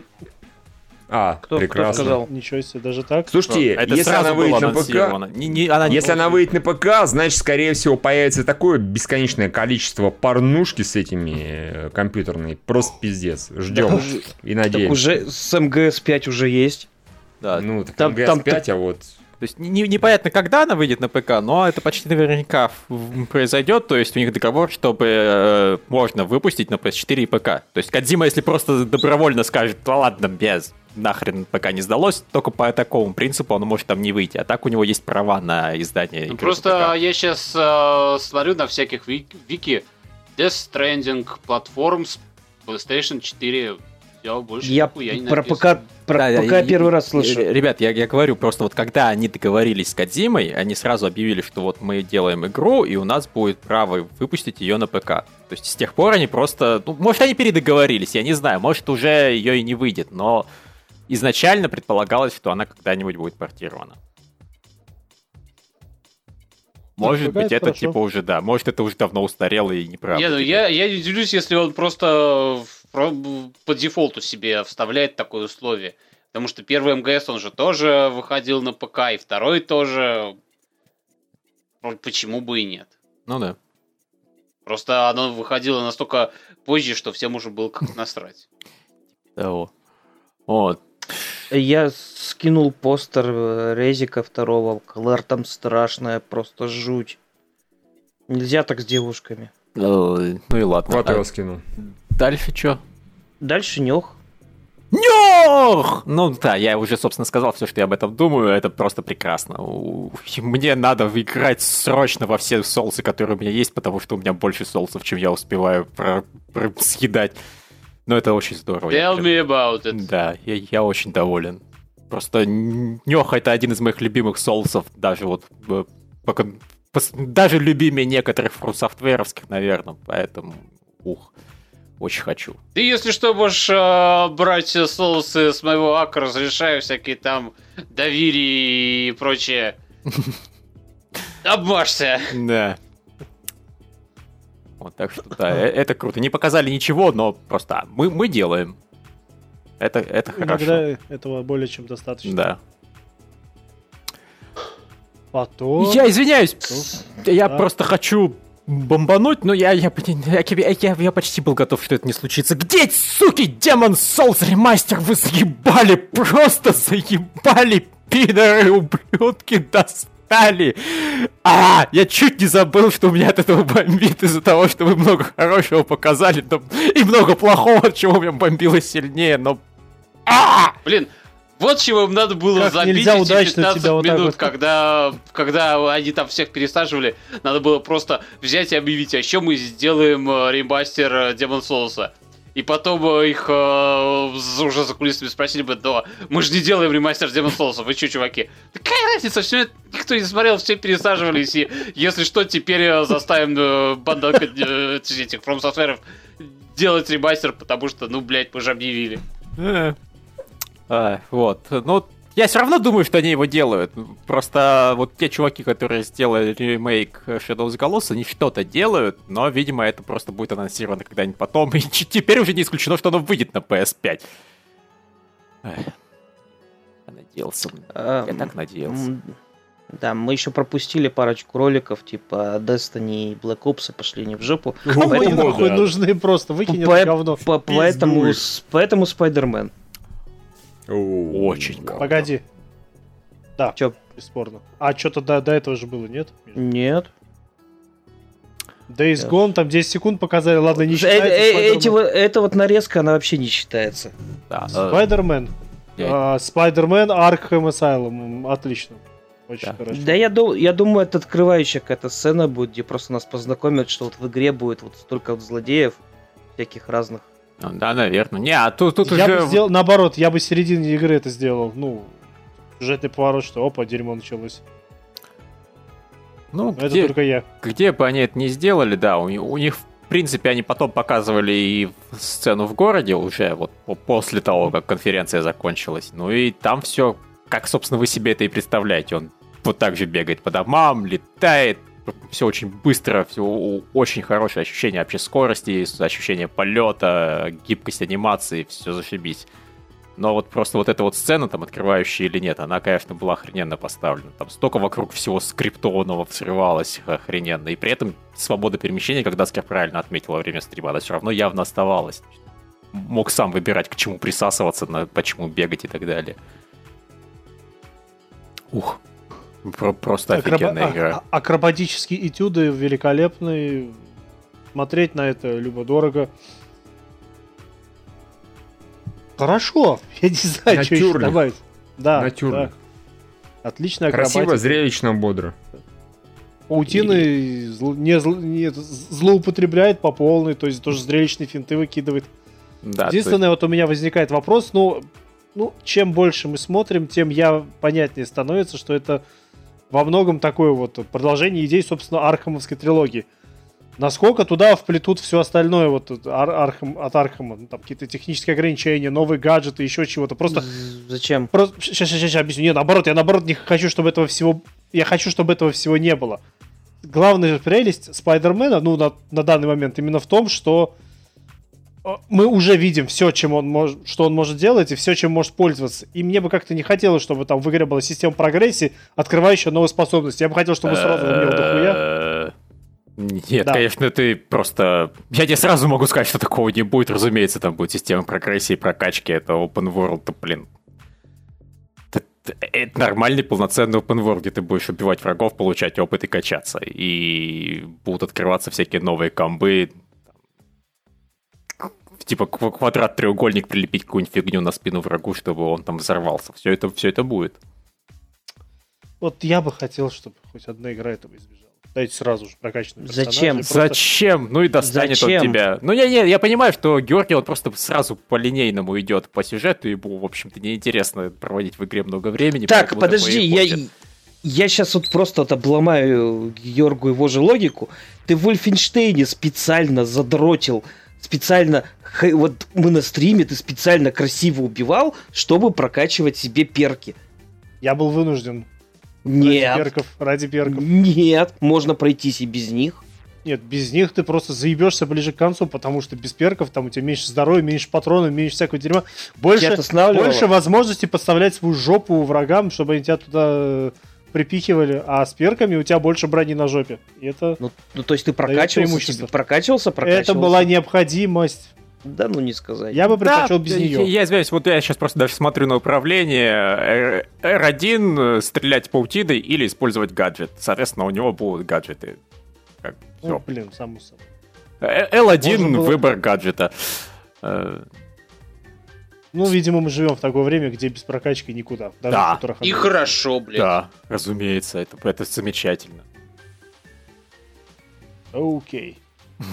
А, Кто, кто прекрасно. сказал? Ничего себе, даже так. Слушайте, Это если она выйдет на ПК. Не- не- она не- Если она выйдет на ПК, значит, скорее всего, появится такое бесконечное количество порнушки с этими э, компьютерной. Просто пиздец. Ждем и Так надеемся. уже с МГС-5 уже есть. Да, Ну, так Там- там, там- 5 а вот... То есть не- непонятно, когда она выйдет на ПК, но это почти наверняка произойдет. То есть у них договор, чтобы э, можно выпустить на PS4 и ПК. То есть Кадзима, если просто добровольно скажет, да ладно, без нахрен ПК не сдалось, только по такому принципу он может там не выйти. А так у него есть права на издание игры Ну, Просто ПК. я сейчас смотрю на всяких вик- вики Death Stranding, Platforms, PlayStation 4. Я больше Я нихуя не про. ПК, про Да, ПК я- первый раз я- слышу. Ребят, я, я говорю, просто вот когда они договорились с Кадзимой, они сразу объявили, что вот мы делаем игру, и у нас будет право выпустить ее на ПК. То есть с тех пор они просто... Ну, может, они передоговорились, я не знаю, может, уже ее и не выйдет, но изначально предполагалось, что она когда-нибудь будет портирована. Может быть, это хорошо. типа уже, да, может, это уже давно устарело и неправда. Не, ну я, я не удивлюсь, если он просто по дефолту себе вставляет такое условие. Потому что первый МГС, он же тоже выходил на ПК, и второй тоже. почему бы и нет? Ну да. Просто оно выходило настолько позже, что всем уже было как насрать. Того. Вот. Я скинул постер э, Резика второго. Клэр там страшная, просто жуть. Нельзя так с девушками. Ну и ладно. Вот А его скинул. Дальше что? Дальше нёх. Нёх! Ну да, я уже, собственно, сказал все, что я об этом думаю. Это просто прекрасно. Мне надо играть срочно во все соусы, которые у меня есть, потому что у меня больше соусов, чем я успеваю про- про- съедать. Но это очень здорово. Tell me about it. Да, я, я очень доволен. Просто Нёха это один из моих любимых соусов, даже вот э, по кон- пос- даже любимее некоторых фрусофтверовских, наверное, поэтому ух, очень хочу. Ты, если что, можешь э, брать соусы с моего ака, разрешаю всякие там доверие и прочее. Обмажься. Да. Вот так что да, э- это круто. Не показали ничего, но просто а, мы, мы делаем. Это, это хорошо. Иногда этого более чем достаточно. Да. Потом... Я извиняюсь, я Да. просто хочу бомбануть, но я, я, я, я, я- я почти был готов, что это не случится. Где, суки, Демон Souls ремастер? Вы заебали, просто заебали, пидоры, ублюдки, достали. А, я чуть не забыл, что у меня от этого бомбит из-за того, что вы много хорошего показали, но и много плохого, от чего меня бомбило сильнее, но... А! Блин, вот чего им надо было Как забить нельзя эти удачно 15 тебя вот так минут, вот. когда, когда они там всех пересаживали. Надо было просто взять и объявить, а еще мы сделаем э, ремастер э, Demon Souls. И потом э, их э, уже за кулисами спросили бы, да, мы же не делаем ремастер Demon Souls, вы что, чуваки? Какая разница, все никто не смотрел, все пересаживались, и если что, теперь э, заставим э, банду э, этих From Software делать ремастер, потому что, ну, блядь, мы же объявили. Э. А, вот. Ну, я все равно думаю, что они его делают. Просто вот те чуваки, которые сделали ремейк Shadow of the Colossus, они что-то делают, но, видимо, это просто будет анонсировано когда-нибудь потом. И теперь уже не исключено, что оно выйдет на PS5. Эх. Я надеялся. А, Я так надеялся. Да, мы еще пропустили парочку роликов, типа Destiny и Black Ops пошли не в жопу. Они Поэтому- нахуй нужны просто? Выкинь это говно. по- Поэтому, поэтому Spider-Man. Очень Вау. Погоди. Да, Чё? бесспорно. А что-то до, до этого же было, нет? Нет. Days. Gone, там 10 секунд показали, ладно, не Э- считается. э- эти Spider-Man. вот- нарезка, она вообще не считается. Да, э, я- А, Spider-Man Arkham Asylum. Отлично. Очень Да. хорошо. Да я, ду- я думаю, это открывающая какая-то сцена будет, где просто нас познакомят, что вот в игре будет вот столько вот злодеев, всяких разных. Ну, да, наверное. Не, а тут, тут я уже... бы сделал, наоборот, я бы в середине игры это сделал. Ну, сюжетный поворот, что опа, дерьмо началось. Ну, Но это где, только я. где бы они это не сделали, да, у, у них, в принципе, они потом показывали и сцену в городе уже, вот по- после того, как конференция закончилась. Ну и там все, как, собственно, вы себе это и представляете. Он вот так же бегает по домам, летает, все очень быстро, все очень хорошее ощущение вообще скорости, ощущение полета, гибкость анимации, все зашибись. Но вот просто вот эта вот сцена, там, открывающая или нет, она, конечно, была охрененно поставлена. Там столько вокруг всего скриптованного взрывалось охрененно. И при этом свобода перемещения, когда Даскер правильно отметил во время стрима, она все равно явно оставалась. Мог сам выбирать, к чему присасываться, на, почему бегать и так далее. Ух. Про- просто Акроба- офигенная а- игра. а- Акробатические этюды великолепные. Смотреть на это любо-дорого. Хорошо. Я не знаю, что еще добавить. Да, Натюрно. да. Красиво, акробатика. зрелищно, бодро. Паутины зл- не, зл- не злоупотребляет по полной, то есть тоже зрелищные финты выкидывает. Да, Единственное, вот у меня возникает вопрос, ну, ну, чем больше мы смотрим, тем я понятнее становится, что это во многом такое вот продолжение идей, собственно, Архамовской трилогии. Насколько туда вплетут все остальное вот от, Ар- Архам, от Архама, ну, там какие-то технические ограничения, новые гаджеты, еще чего-то. Просто Зачем? Просто, сейчас, сейчас, сейчас объясню. Нет, наоборот, я наоборот не хочу, чтобы этого всего... Я хочу, чтобы этого всего не было. Главная же прелесть Спайдермена, ну, на, на данный момент, именно в том, что мы уже видим все, чем он может, что он может делать, и все, чем может пользоваться. И мне бы как-то не хотелось, чтобы там в игре была система прогрессии, открывающая новые способности. Я бы хотел, чтобы сразу умел дохуя. Нет, да. конечно, ты просто... Я тебе сразу могу сказать, что такого не будет. Разумеется, там будет система прогрессии, прокачки. Это open world, блин. Это нормальный полноценный open world, где ты будешь убивать врагов, получать опыт и качаться. И будут открываться всякие новые комбы. Типа квадрат, треугольник, прилепить какую-нибудь фигню на спину врагу, чтобы он там взорвался. Все это, все это будет. Вот я бы хотел, чтобы хоть одна игра этого избежала. Дайте сразу же прокачанный Зачем? Просто... Зачем? Ну и достанет Зачем? он тебя. Ну, не, не, я понимаю, что Георгий, он просто сразу по линейному идет по сюжету, ему, в общем-то, неинтересно проводить в игре много времени. Так, подожди, я, я сейчас вот просто вот обломаю Георгу его же логику. Ты в Вольфенштейне специально задротил, специально, вот мы на стриме, ты специально красиво убивал, чтобы прокачивать себе перки. Я был вынужден. Нет. Ради перков, ради перков. Нет, можно пройтись и без них. Нет, без них ты просто заебешься ближе к концу, потому что без перков там у тебя меньше здоровья, меньше патронов, меньше всякого дерьма. Больше, больше возможностей подставлять свою жопу врагам, чтобы они тебя туда э, припихивали, а с перками у тебя больше брони на жопе. И это ну, ну то есть ты прокачивался, тебе, прокачивался, прокачивался. Это была необходимость. Да, ну не сказать. Я бы предпочел да, без нее. Я, я извиняюсь, вот я сейчас просто даже смотрю на управление. R1 стрелять паутиной или использовать гаджет. Соответственно, у него будут гаджеты. Как, ну, блин, само собой. L1 было... выбор гаджета. Ну, видимо, мы живем в такое время, где без прокачки никуда. Даже да. И хорошо, блин. Да, разумеется, это, это замечательно. Окей. Okay.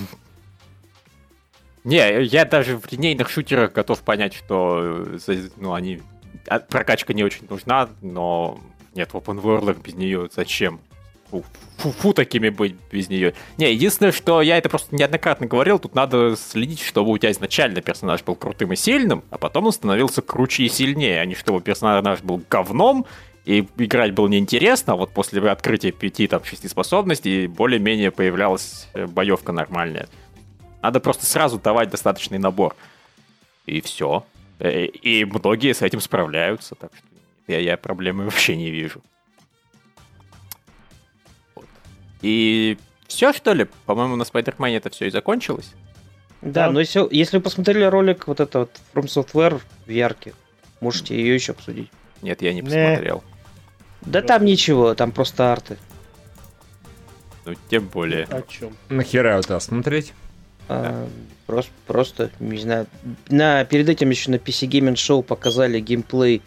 Не, я даже в линейных шутерах готов понять, что э, ну, они... А, прокачка не очень нужна, но нет, в open world без нее зачем? Фу, фу, такими быть без нее. Не, единственное, что я это просто неоднократно говорил, тут надо следить, чтобы у тебя изначально персонаж был крутым и сильным, а потом он становился круче и сильнее, а не чтобы персонаж был говном, и играть было неинтересно, а вот после открытия пяти, там, шести способностей более-менее появлялась э, боевка нормальная. Надо просто сразу давать достаточный набор. И все. Э, и многие с этим справляются, так что я, я проблемы вообще не вижу. И все, что ли? По-моему, на Spider-Man это все и закончилось. Да, да, но если, если вы посмотрели ролик вот это вот From Software в ярке, можете ее еще обсудить. Нет, я не посмотрел. Да там ничего, там просто арты. Ну, тем более. О чем? Нахера это смотреть? А, просто, просто, не знаю. На, перед этим еще на PC Gaming Show показали геймплей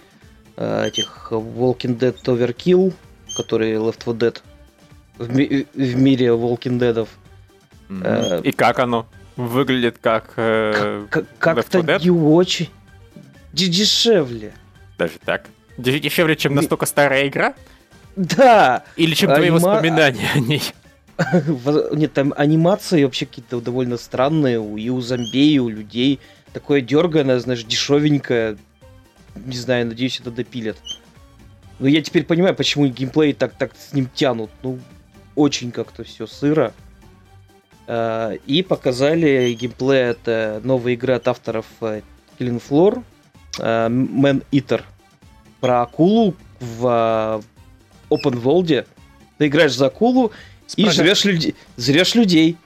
а, этих Walking Dead Overkill, которые Left 4 Dead в, ми- в мире Walking Dead. Mm-hmm. И как оно? Выглядит как... Э, как как-то не очень. Дешевле. Даже так? Дешевле, чем настолько старая игра? Да. Или чем твои Анима... воспоминания о ней? Нет, там анимации вообще какие-то довольно странные и у зомби, и у людей. Такое дерганое, знаешь, дешевенькое. Не знаю, надеюсь, это допилят. Но я теперь понимаю, почему геймплей так, так с ним тянут. Ну, очень как-то все сыро. А, и показали геймплей это новая игра от авторов э, Killing Floor, э, Man Eater. Про акулу в э, open world. Ты играешь за акулу, и жрешь людей. Жрешь людей.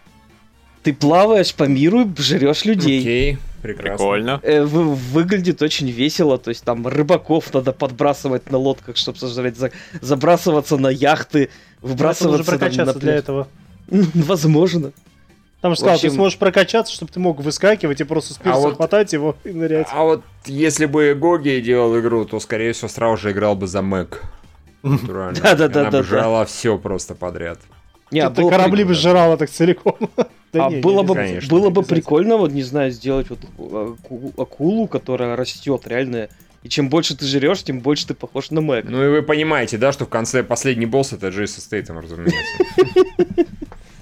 Ты плаваешь по миру и жрешь людей. Окей, прекрасно. Прикольно. Э, вы, выглядит очень весело. То есть там рыбаков надо подбрасывать на лодках, чтобы сожрать, за, забрасываться на яхты, выбрасываться нужно прокачаться там, на для этого. Возможно. Там же сказал, общем... ты сможешь прокачаться, чтобы ты мог выскакивать и просто с пирса а вот, хватать его и нырять. А вот если бы Гоги делал игру, то, скорее всего, сразу же играл бы за Мэг. Да, да, да, да. Она бы все просто подряд. Не, а было корабли бы сжирало так целиком. а было бы, было бы прикольно, вот, не знаю, сделать вот акулу, которая растет реально. И чем больше ты жрешь, тем больше ты похож на Мэг. Ну и вы понимаете, да, что в конце последний босс это Джейсон Стейтем, разумеется.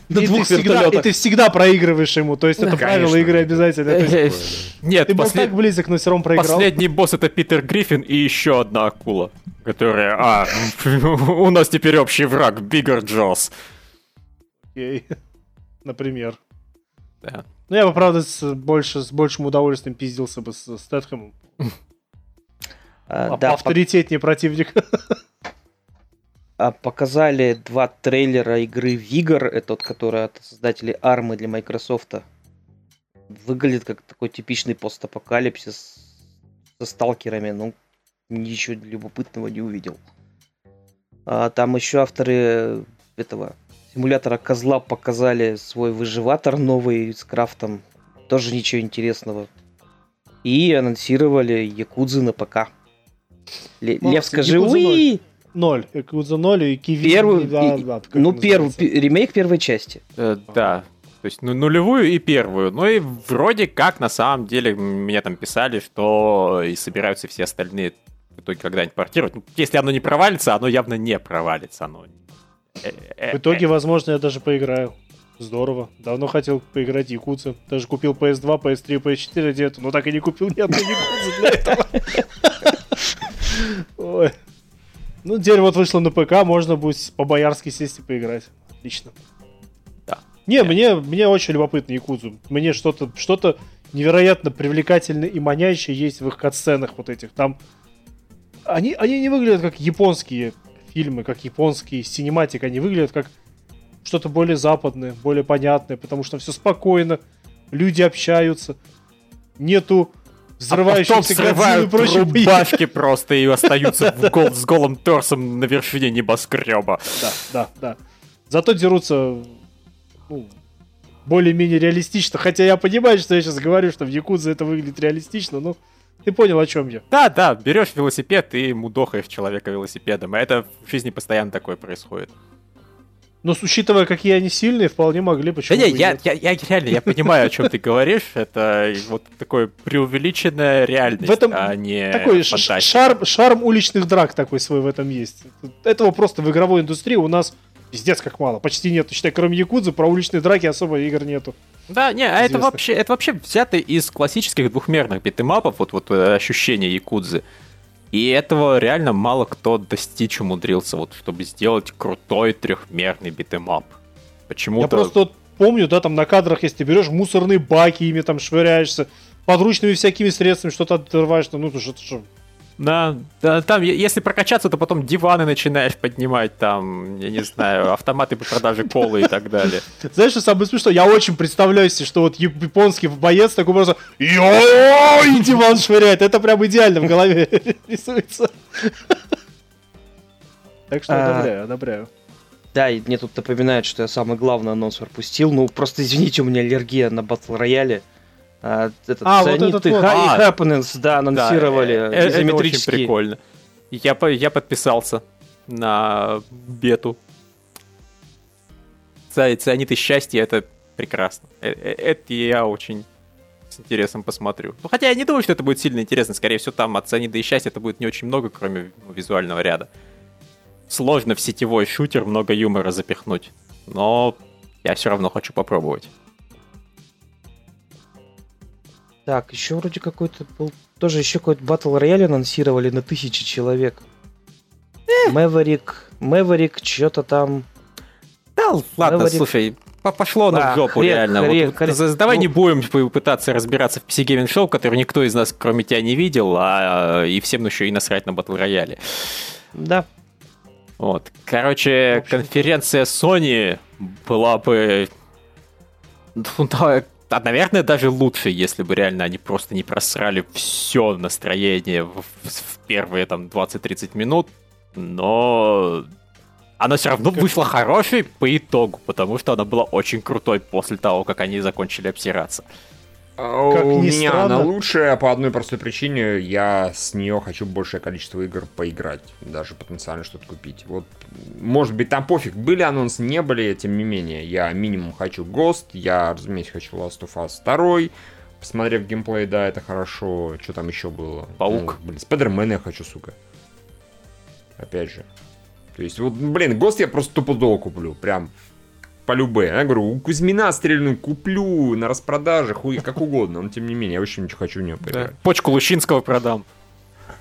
На и, ты всегда, и ты всегда проигрываешь ему, то есть это правило игры обязательно. Нет, ты был так близок, но все равно проиграл. Последний босс это Питер Гриффин и еще одна акула, которая... А, у нас теперь общий враг, Биггер Джосс. Окей. Например. Да. Ну, я бы, правда, с, больше, с большим удовольствием пиздился бы с Стэтхэмом. А, да, Авторитетнее противник. А, показали два трейлера игры Vigor, это тот, который от создателей армы для Microsoft. Выглядит как такой типичный постапокалипсис со сталкерами, ну, ничего любопытного не увидел. А, там еще авторы этого симулятора козла показали свой выживатор новый с крафтом. Тоже ничего интересного. И анонсировали Якудзы на ПК. Лев, скажи, уи! Ноль. Якудза 0 и Киви. Первый, да, и, да, ну, первый, ремейк первой части. Э, да. То есть ну, нулевую и первую. Ну и вроде как на самом деле мне там писали, что и собираются все остальные в итоге когда-нибудь портировать. Ну, если оно не провалится, оно явно не провалится. Оно... Э, э, в итоге, возможно, я даже поиграю. Здорово. Давно хотел поиграть Якудза. Даже купил PS2, PS3, PS4 где-то, но так и не купил ни одной Якудзы для этого. Ой. Ну, теперь вот вышло на ПК, можно будет по-боярски сесть и поиграть. Отлично. Да. Не, мне, мне очень любопытно Якудзу. Мне что-то что невероятно привлекательное и манящее есть в их катсценах вот этих. Там они, они не выглядят как японские фильмы, как японские синематик. Они выглядят как что-то более западное, более понятное, потому что все спокойно, люди общаются, нету взрывающихся а взрывают и рубашки просто и остаются гол, с голым торсом на вершине небоскреба. Да, да, да. Зато дерутся ну, более-менее реалистично. Хотя я понимаю, что я сейчас говорю, что в Якудзе это выглядит реалистично, но ты понял, о чем я. Да, да, берешь велосипед и мудохаешь человека велосипедом. А это в жизни постоянно такое происходит. Но с учитывая, какие они сильные, вполне могли. Почему да не, я, я, я реально, я понимаю, о чем ты говоришь. Это вот такое преувеличенная реальность, в этом а не такой шарм, шарм уличных драк такой свой в этом есть. Этого просто в игровой индустрии у нас пиздец как мало. Почти нету. Считай, кроме Якудзы, про уличные драки особо игр нету. Да, не, а это вообще, это вообще взято из классических двухмерных beat 'em up ов, вот, вот э, ощущение Якудзы. И этого реально мало кто достичь умудрился, вот, чтобы сделать крутой трехмерный beat 'em up. Почему-то... Я просто вот помню, да, там на кадрах, если ты берешь мусорные баки, ими там швыряешься, подручными всякими средствами что-то отрываешь, ну, это что, да, да, там, если прокачаться, то потом диваны начинаешь поднимать, там, я не знаю, автоматы по продаже колы и так далее. Знаешь, что самое смешное? Я очень представляю себе, что вот японский боец такой просто и диван швыряет. Это прям идеально в голове рисуется. Так что а, одобряю, одобряю. Да, и мне тут напоминают, что я самый главный анонс пропустил. Ну, просто извините, у меня аллергия на батл рояле. А, этот а, вот этот и, вот. а, Happenings, да, анонсировали да, э, это очень прикольно. Я, я подписался на бету. Цианид и счастье, это прекрасно. Э, э, это я очень с интересом посмотрю. Ну, хотя я не думаю, что это будет сильно интересно. Скорее всего, там от цианида и счастья это будет не очень много, кроме визуального ряда. Сложно в сетевой шутер много юмора запихнуть. Но я все равно хочу попробовать. Так, еще вроде какой-то был... Тоже еще какой-то батл рояль анонсировали на тысячи человек. Мэверик, Мэверик, что-то там... Да, ладно, Мэверик... слушай, пошло на а, жопу, хрен, реально. Хрен, вот, хрен. Вот, давай ну... не будем пытаться разбираться в PC Gaming Show, который никто из нас, кроме тебя, не видел, а и всем еще и насрать на батл рояле. Да. Вот. Короче, конференция Sony была бы ну, да, а, наверное, даже лучше, если бы реально они просто не просрали все настроение в, в первые там 20-30 минут, но она все равно вышла хорошей по итогу, потому что она была очень крутой после того, как они закончили обсираться. А как у меня странно. она лучшая по одной простой причине. Я с нее хочу большее количество игр поиграть. Даже потенциально что-то купить. Вот, может быть, там пофиг, были анонсы, не были, тем не менее. Я минимум хочу Ghost, я, разумеется, хочу Last of Us 2. Посмотрев геймплей, да, это хорошо. Что там еще было? Паук. Ну, блин, Спайдермена я хочу, сука. Опять же. То есть, вот, блин, Ghost я просто тупо куплю. Прям по любе. Я говорю, у Кузьмина стрельну куплю на распродаже, хуй, как угодно. Но тем не менее, я вообще ничего хочу не поиграть. Да. Почку Лущинского продам.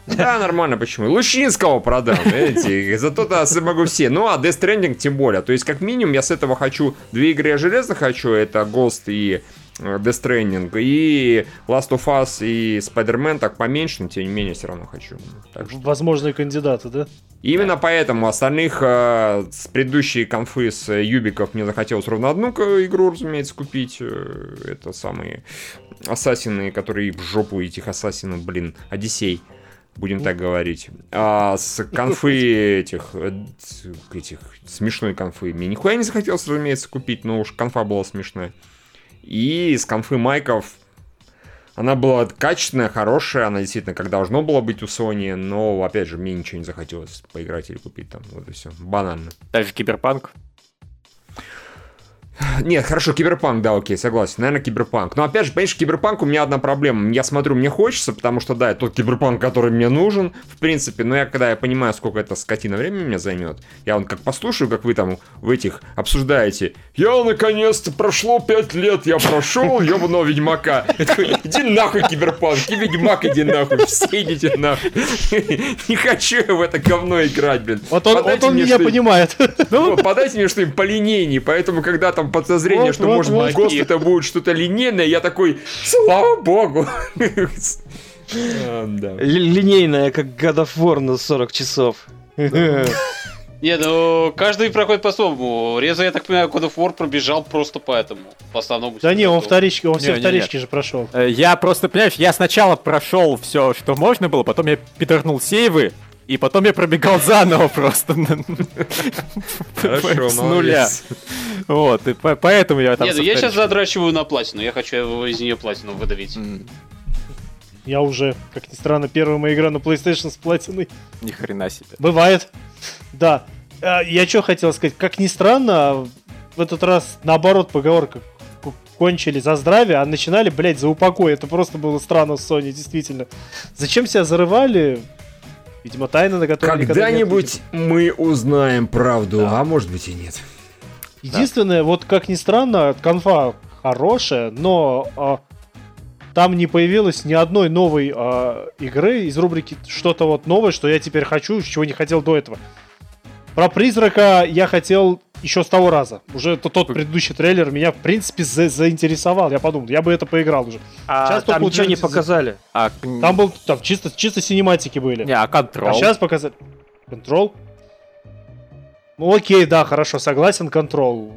Да, нормально, почему? Лущинского продам, видите, зато-то могу все. Ну, а Death Stranding тем более. То есть, как минимум, я с этого хочу... Две игры я железно хочу, это Ghost и Death Stranding. И Last of Us и Spider-Man так поменьше, но тем не менее все равно хочу. Так что... Возможные кандидаты, да? Именно поэтому остальных э, с предыдущей конфы с Юбиков мне захотелось ровно одну игру, разумеется, купить. Э, это самые ассасины, которые в жопу этих ассасинов, блин, Одиссей будем так говорить. А с конфы этих, э, этих смешной конфы мне нихуя не захотелось, разумеется, купить, но уж конфа была смешная. И с конфы майков она была качественная, хорошая, она действительно как должно было быть у Sony, но, опять же, мне ничего не захотелось поиграть или купить там, вот и все. Банально. Даже Киберпанк? Нет, хорошо, киберпанк, да, окей, согласен. Наверное, киберпанк. Но опять же, понимаешь, киберпанк у меня одна проблема. Я смотрю, мне хочется, потому что, да, это тот киберпанк, который мне нужен, в принципе. Но я, когда я понимаю, сколько это скотина времени меня займет, я вон как послушаю, как вы там в этих обсуждаете. Я, наконец-то, прошло 5 лет, я прошел ебаного Ведьмака. Иди нахуй, киберпанк, и Ведьмак иди нахуй, все идите нахуй. Не хочу я в это говно играть, блин. Вот он, вот он меня понимает. Ну, подайте мне что-нибудь полинейнее, поэтому, когда там там подозрение, вот, что, вот, может вот. быть, ГОСТ это будет что-то линейное, я такой, слава богу. Линейное, как God of War на 40 часов. Не, ну каждый проходит по-своему. Реза, я так понимаю, God of War пробежал просто поэтому. По основному. Да не, он вторички, он все вторички же прошел. Э, я просто, понимаешь, я сначала прошел все, что можно было, потом я пидорнул сейвы, и потом я пробегал заново просто. С нуля. Вот, и поэтому я там... Нет, ну я сейчас задрачиваю на платину, я хочу из нее платину выдавить. Я уже, как ни странно, первая моя игра на PlayStation с платиной. Ни хрена себе. Бывает. Да. А, я что хотел сказать, как ни странно, в этот раз наоборот поговорка кончили за здравие, а начинали, блядь, за упокой. Это просто было странно с Sony, действительно. Зачем себя зарывали? Видимо, тайна, на которую Когда-нибудь мы узнаем правду, да. а может быть и нет. Единственное, да. вот как ни странно, конфа хорошая, но а, там не появилось ни одной новой а, игры из рубрики что-то вот новое, что я теперь хочу, чего не хотел до этого. Про призрака я хотел еще с того раза. Уже тот, тот предыдущий трейлер меня, в принципе, за заинтересовал. Я подумал, я бы это поиграл уже. А сейчас там ничего не показали. А... Там был, там чисто, чисто синематики были. Не, а контрол? А сейчас показали. Контрол? Ну окей, да, хорошо, согласен, контрол.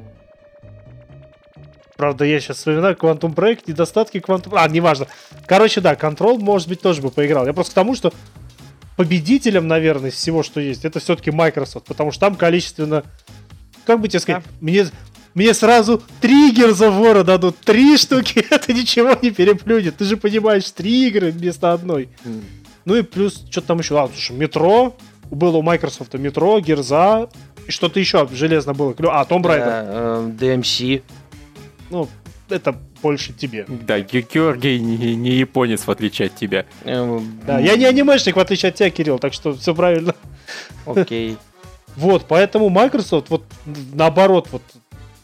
Правда, я сейчас вспоминаю Quantum Break, недостатки Quantum... А, неважно. Короче, да, контрол, может быть, тоже бы поиграл. Я просто к тому, что победителем, наверное, из всего, что есть, это все-таки Microsoft, потому что там количественно как бы тебе сказать, да. мне, мне сразу триггер завора дадут. Три штуки, это ничего не переплюнет. Ты же понимаешь, три игры вместо одной. Mm. Ну и плюс, что-то там еще. А, слушай, метро. Было у Microsoft метро, Герза. И что-то еще железно было. А, Raider. Да, э, DMC. Ну, это больше тебе. Да, Георгий не, не японец, в отличие от тебя. Эм, да, я не анимешник, в отличие от тебя, Кирилл, так что все правильно. Окей. Вот, поэтому Microsoft, вот наоборот, вот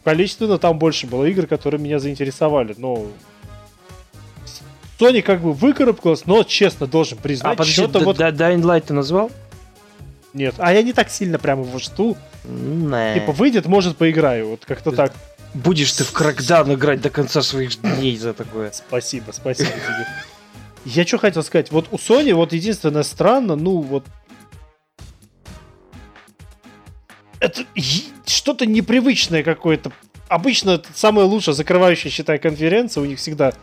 количественно там больше было игр, которые меня заинтересовали. Но Sony как бы выкарабкалась, но честно должен признать, а, что-то вот... Dying Light ты назвал? Нет, а я не так сильно прямо его жду. Не. Типа выйдет, может поиграю, вот как-то так. Будешь ты в Crackdown играть до конца своих дней за такое. Спасибо, спасибо тебе. Я что хотел сказать, вот у Sony вот единственное странно, ну вот это что-то непривычное какое-то. Обычно самая лучшая закрывающая, считай, конференция у них всегда.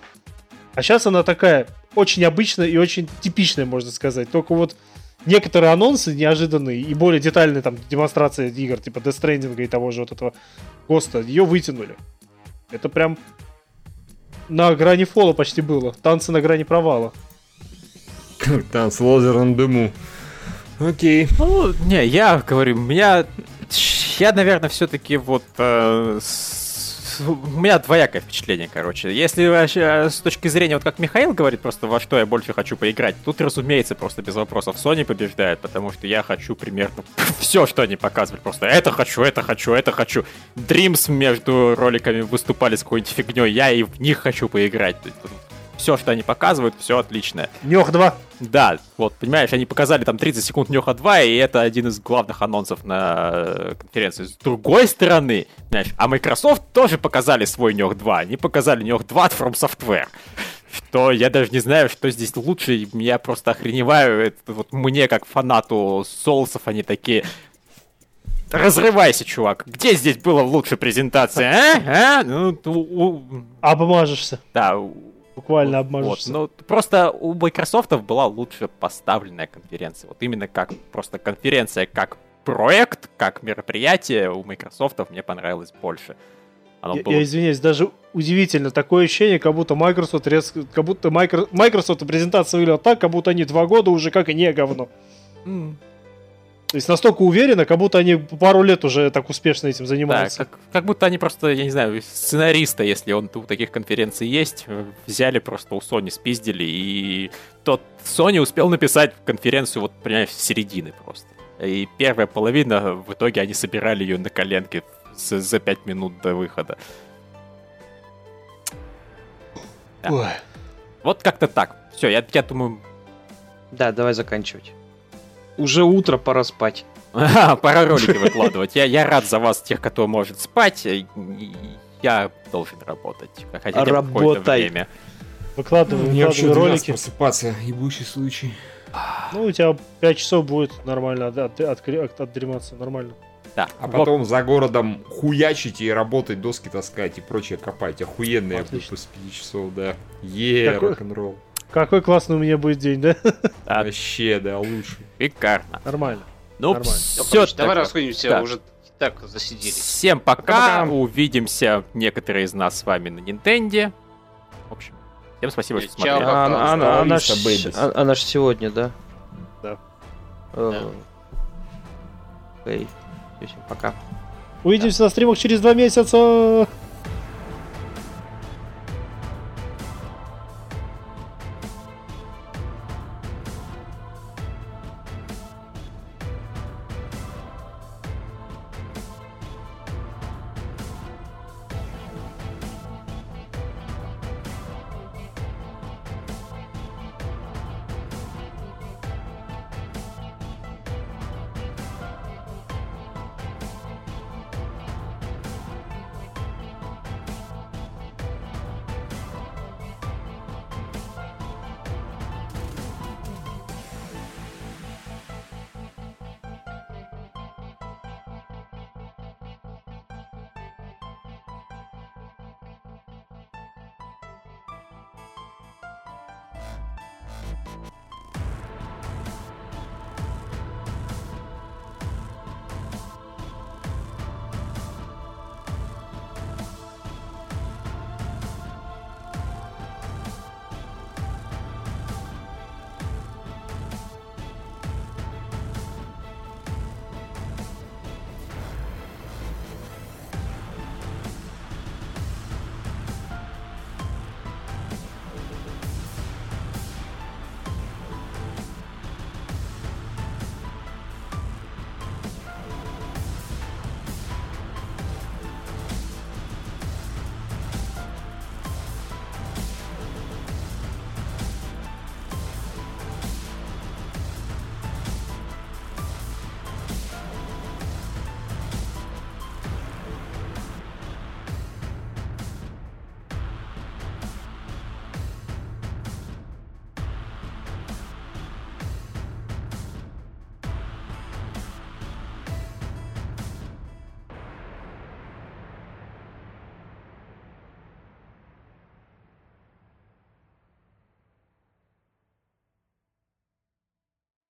А сейчас она такая очень обычная и очень типичная, можно сказать. Только вот некоторые анонсы неожиданные и более детальные там демонстрации игр, типа Death Stranding и того же вот этого Коста, ее вытянули. Это прям на грани фола почти было. Танцы на грани провала. Танцы лазером дыму. Окей. Ну, не, я говорю, меня я, наверное, все-таки вот э, с, у меня двоякое впечатление, короче. Если э, с точки зрения, вот как Михаил говорит, просто во что я больше хочу поиграть, тут, разумеется, просто без вопросов Sony побеждает, потому что я хочу примерно все, что они показывают. Просто это хочу, это хочу, это хочу. Dreams между роликами выступали с какой-нибудь фигней, я и в них хочу поиграть все, что они показывают, все отличное. Нёх 2. Да, вот, понимаешь, они показали там 30 секунд Нёха 2, и это один из главных анонсов на э, конференции. С другой стороны, знаешь, а Microsoft тоже показали свой Нёх 2. Они показали Нёх 2 от From Software. Что я даже не знаю, что здесь лучше, я просто охреневаю. Это вот мне, как фанату соусов, они такие... Разрывайся, чувак. Где здесь была лучше презентация, а? а? Ну, у... Обмажешься. Да, Буквально вот, обмажешься. Вот, ну, просто у Microsoft была лучше поставленная конференция. Вот именно как просто конференция, как проект, как мероприятие у Microsoft мне понравилось больше. Оно я, было... я извиняюсь, даже удивительно такое ощущение, как будто Microsoft резко, как будто Microsoft, Microsoft презентация выглядела так, как будто они два года уже как и не говно. Mm. То есть настолько уверенно, как будто они пару лет уже так успешно этим занимаются. Да, как, как будто они просто, я не знаю, сценариста, если он у таких конференций есть, взяли просто у Sony, спиздили, и тот Sony успел написать конференцию вот, понимаешь, с середины просто. И первая половина, в итоге они собирали ее на коленке за, за 5 минут до выхода. Да. Вот как-то так. Все, я, я думаю... Да, давай заканчивать. Уже утро, пора спать. Пора ролики выкладывать. Я, я рад за вас, тех, кто может спать. Я должен работать. Хотя Работай. Время. Выкладывай, Мне выкладывай ролики. просыпаться, ебучий случай. Ну, у тебя 5 часов будет нормально от, от, от, от, отдрематься, нормально. Да. А потом за городом хуячить и работать, доски таскать и прочее копать. Охуенно я буду после 5 часов, да. Е, рок-н-ролл. Какой классный у меня будет день, да? Вообще, да, лучше. Шикарно. Нормально. Ну, Нормально. все, давай расходимся, да. уже так засиделись. Всем пока. пока, увидимся некоторые из нас с вами на Нинтенде. В общем, всем спасибо, что смотрели. А, а, а, она, ж, она ж сегодня, да? Да. Э, окей. Всем пока. Увидимся на стримах через два месяца.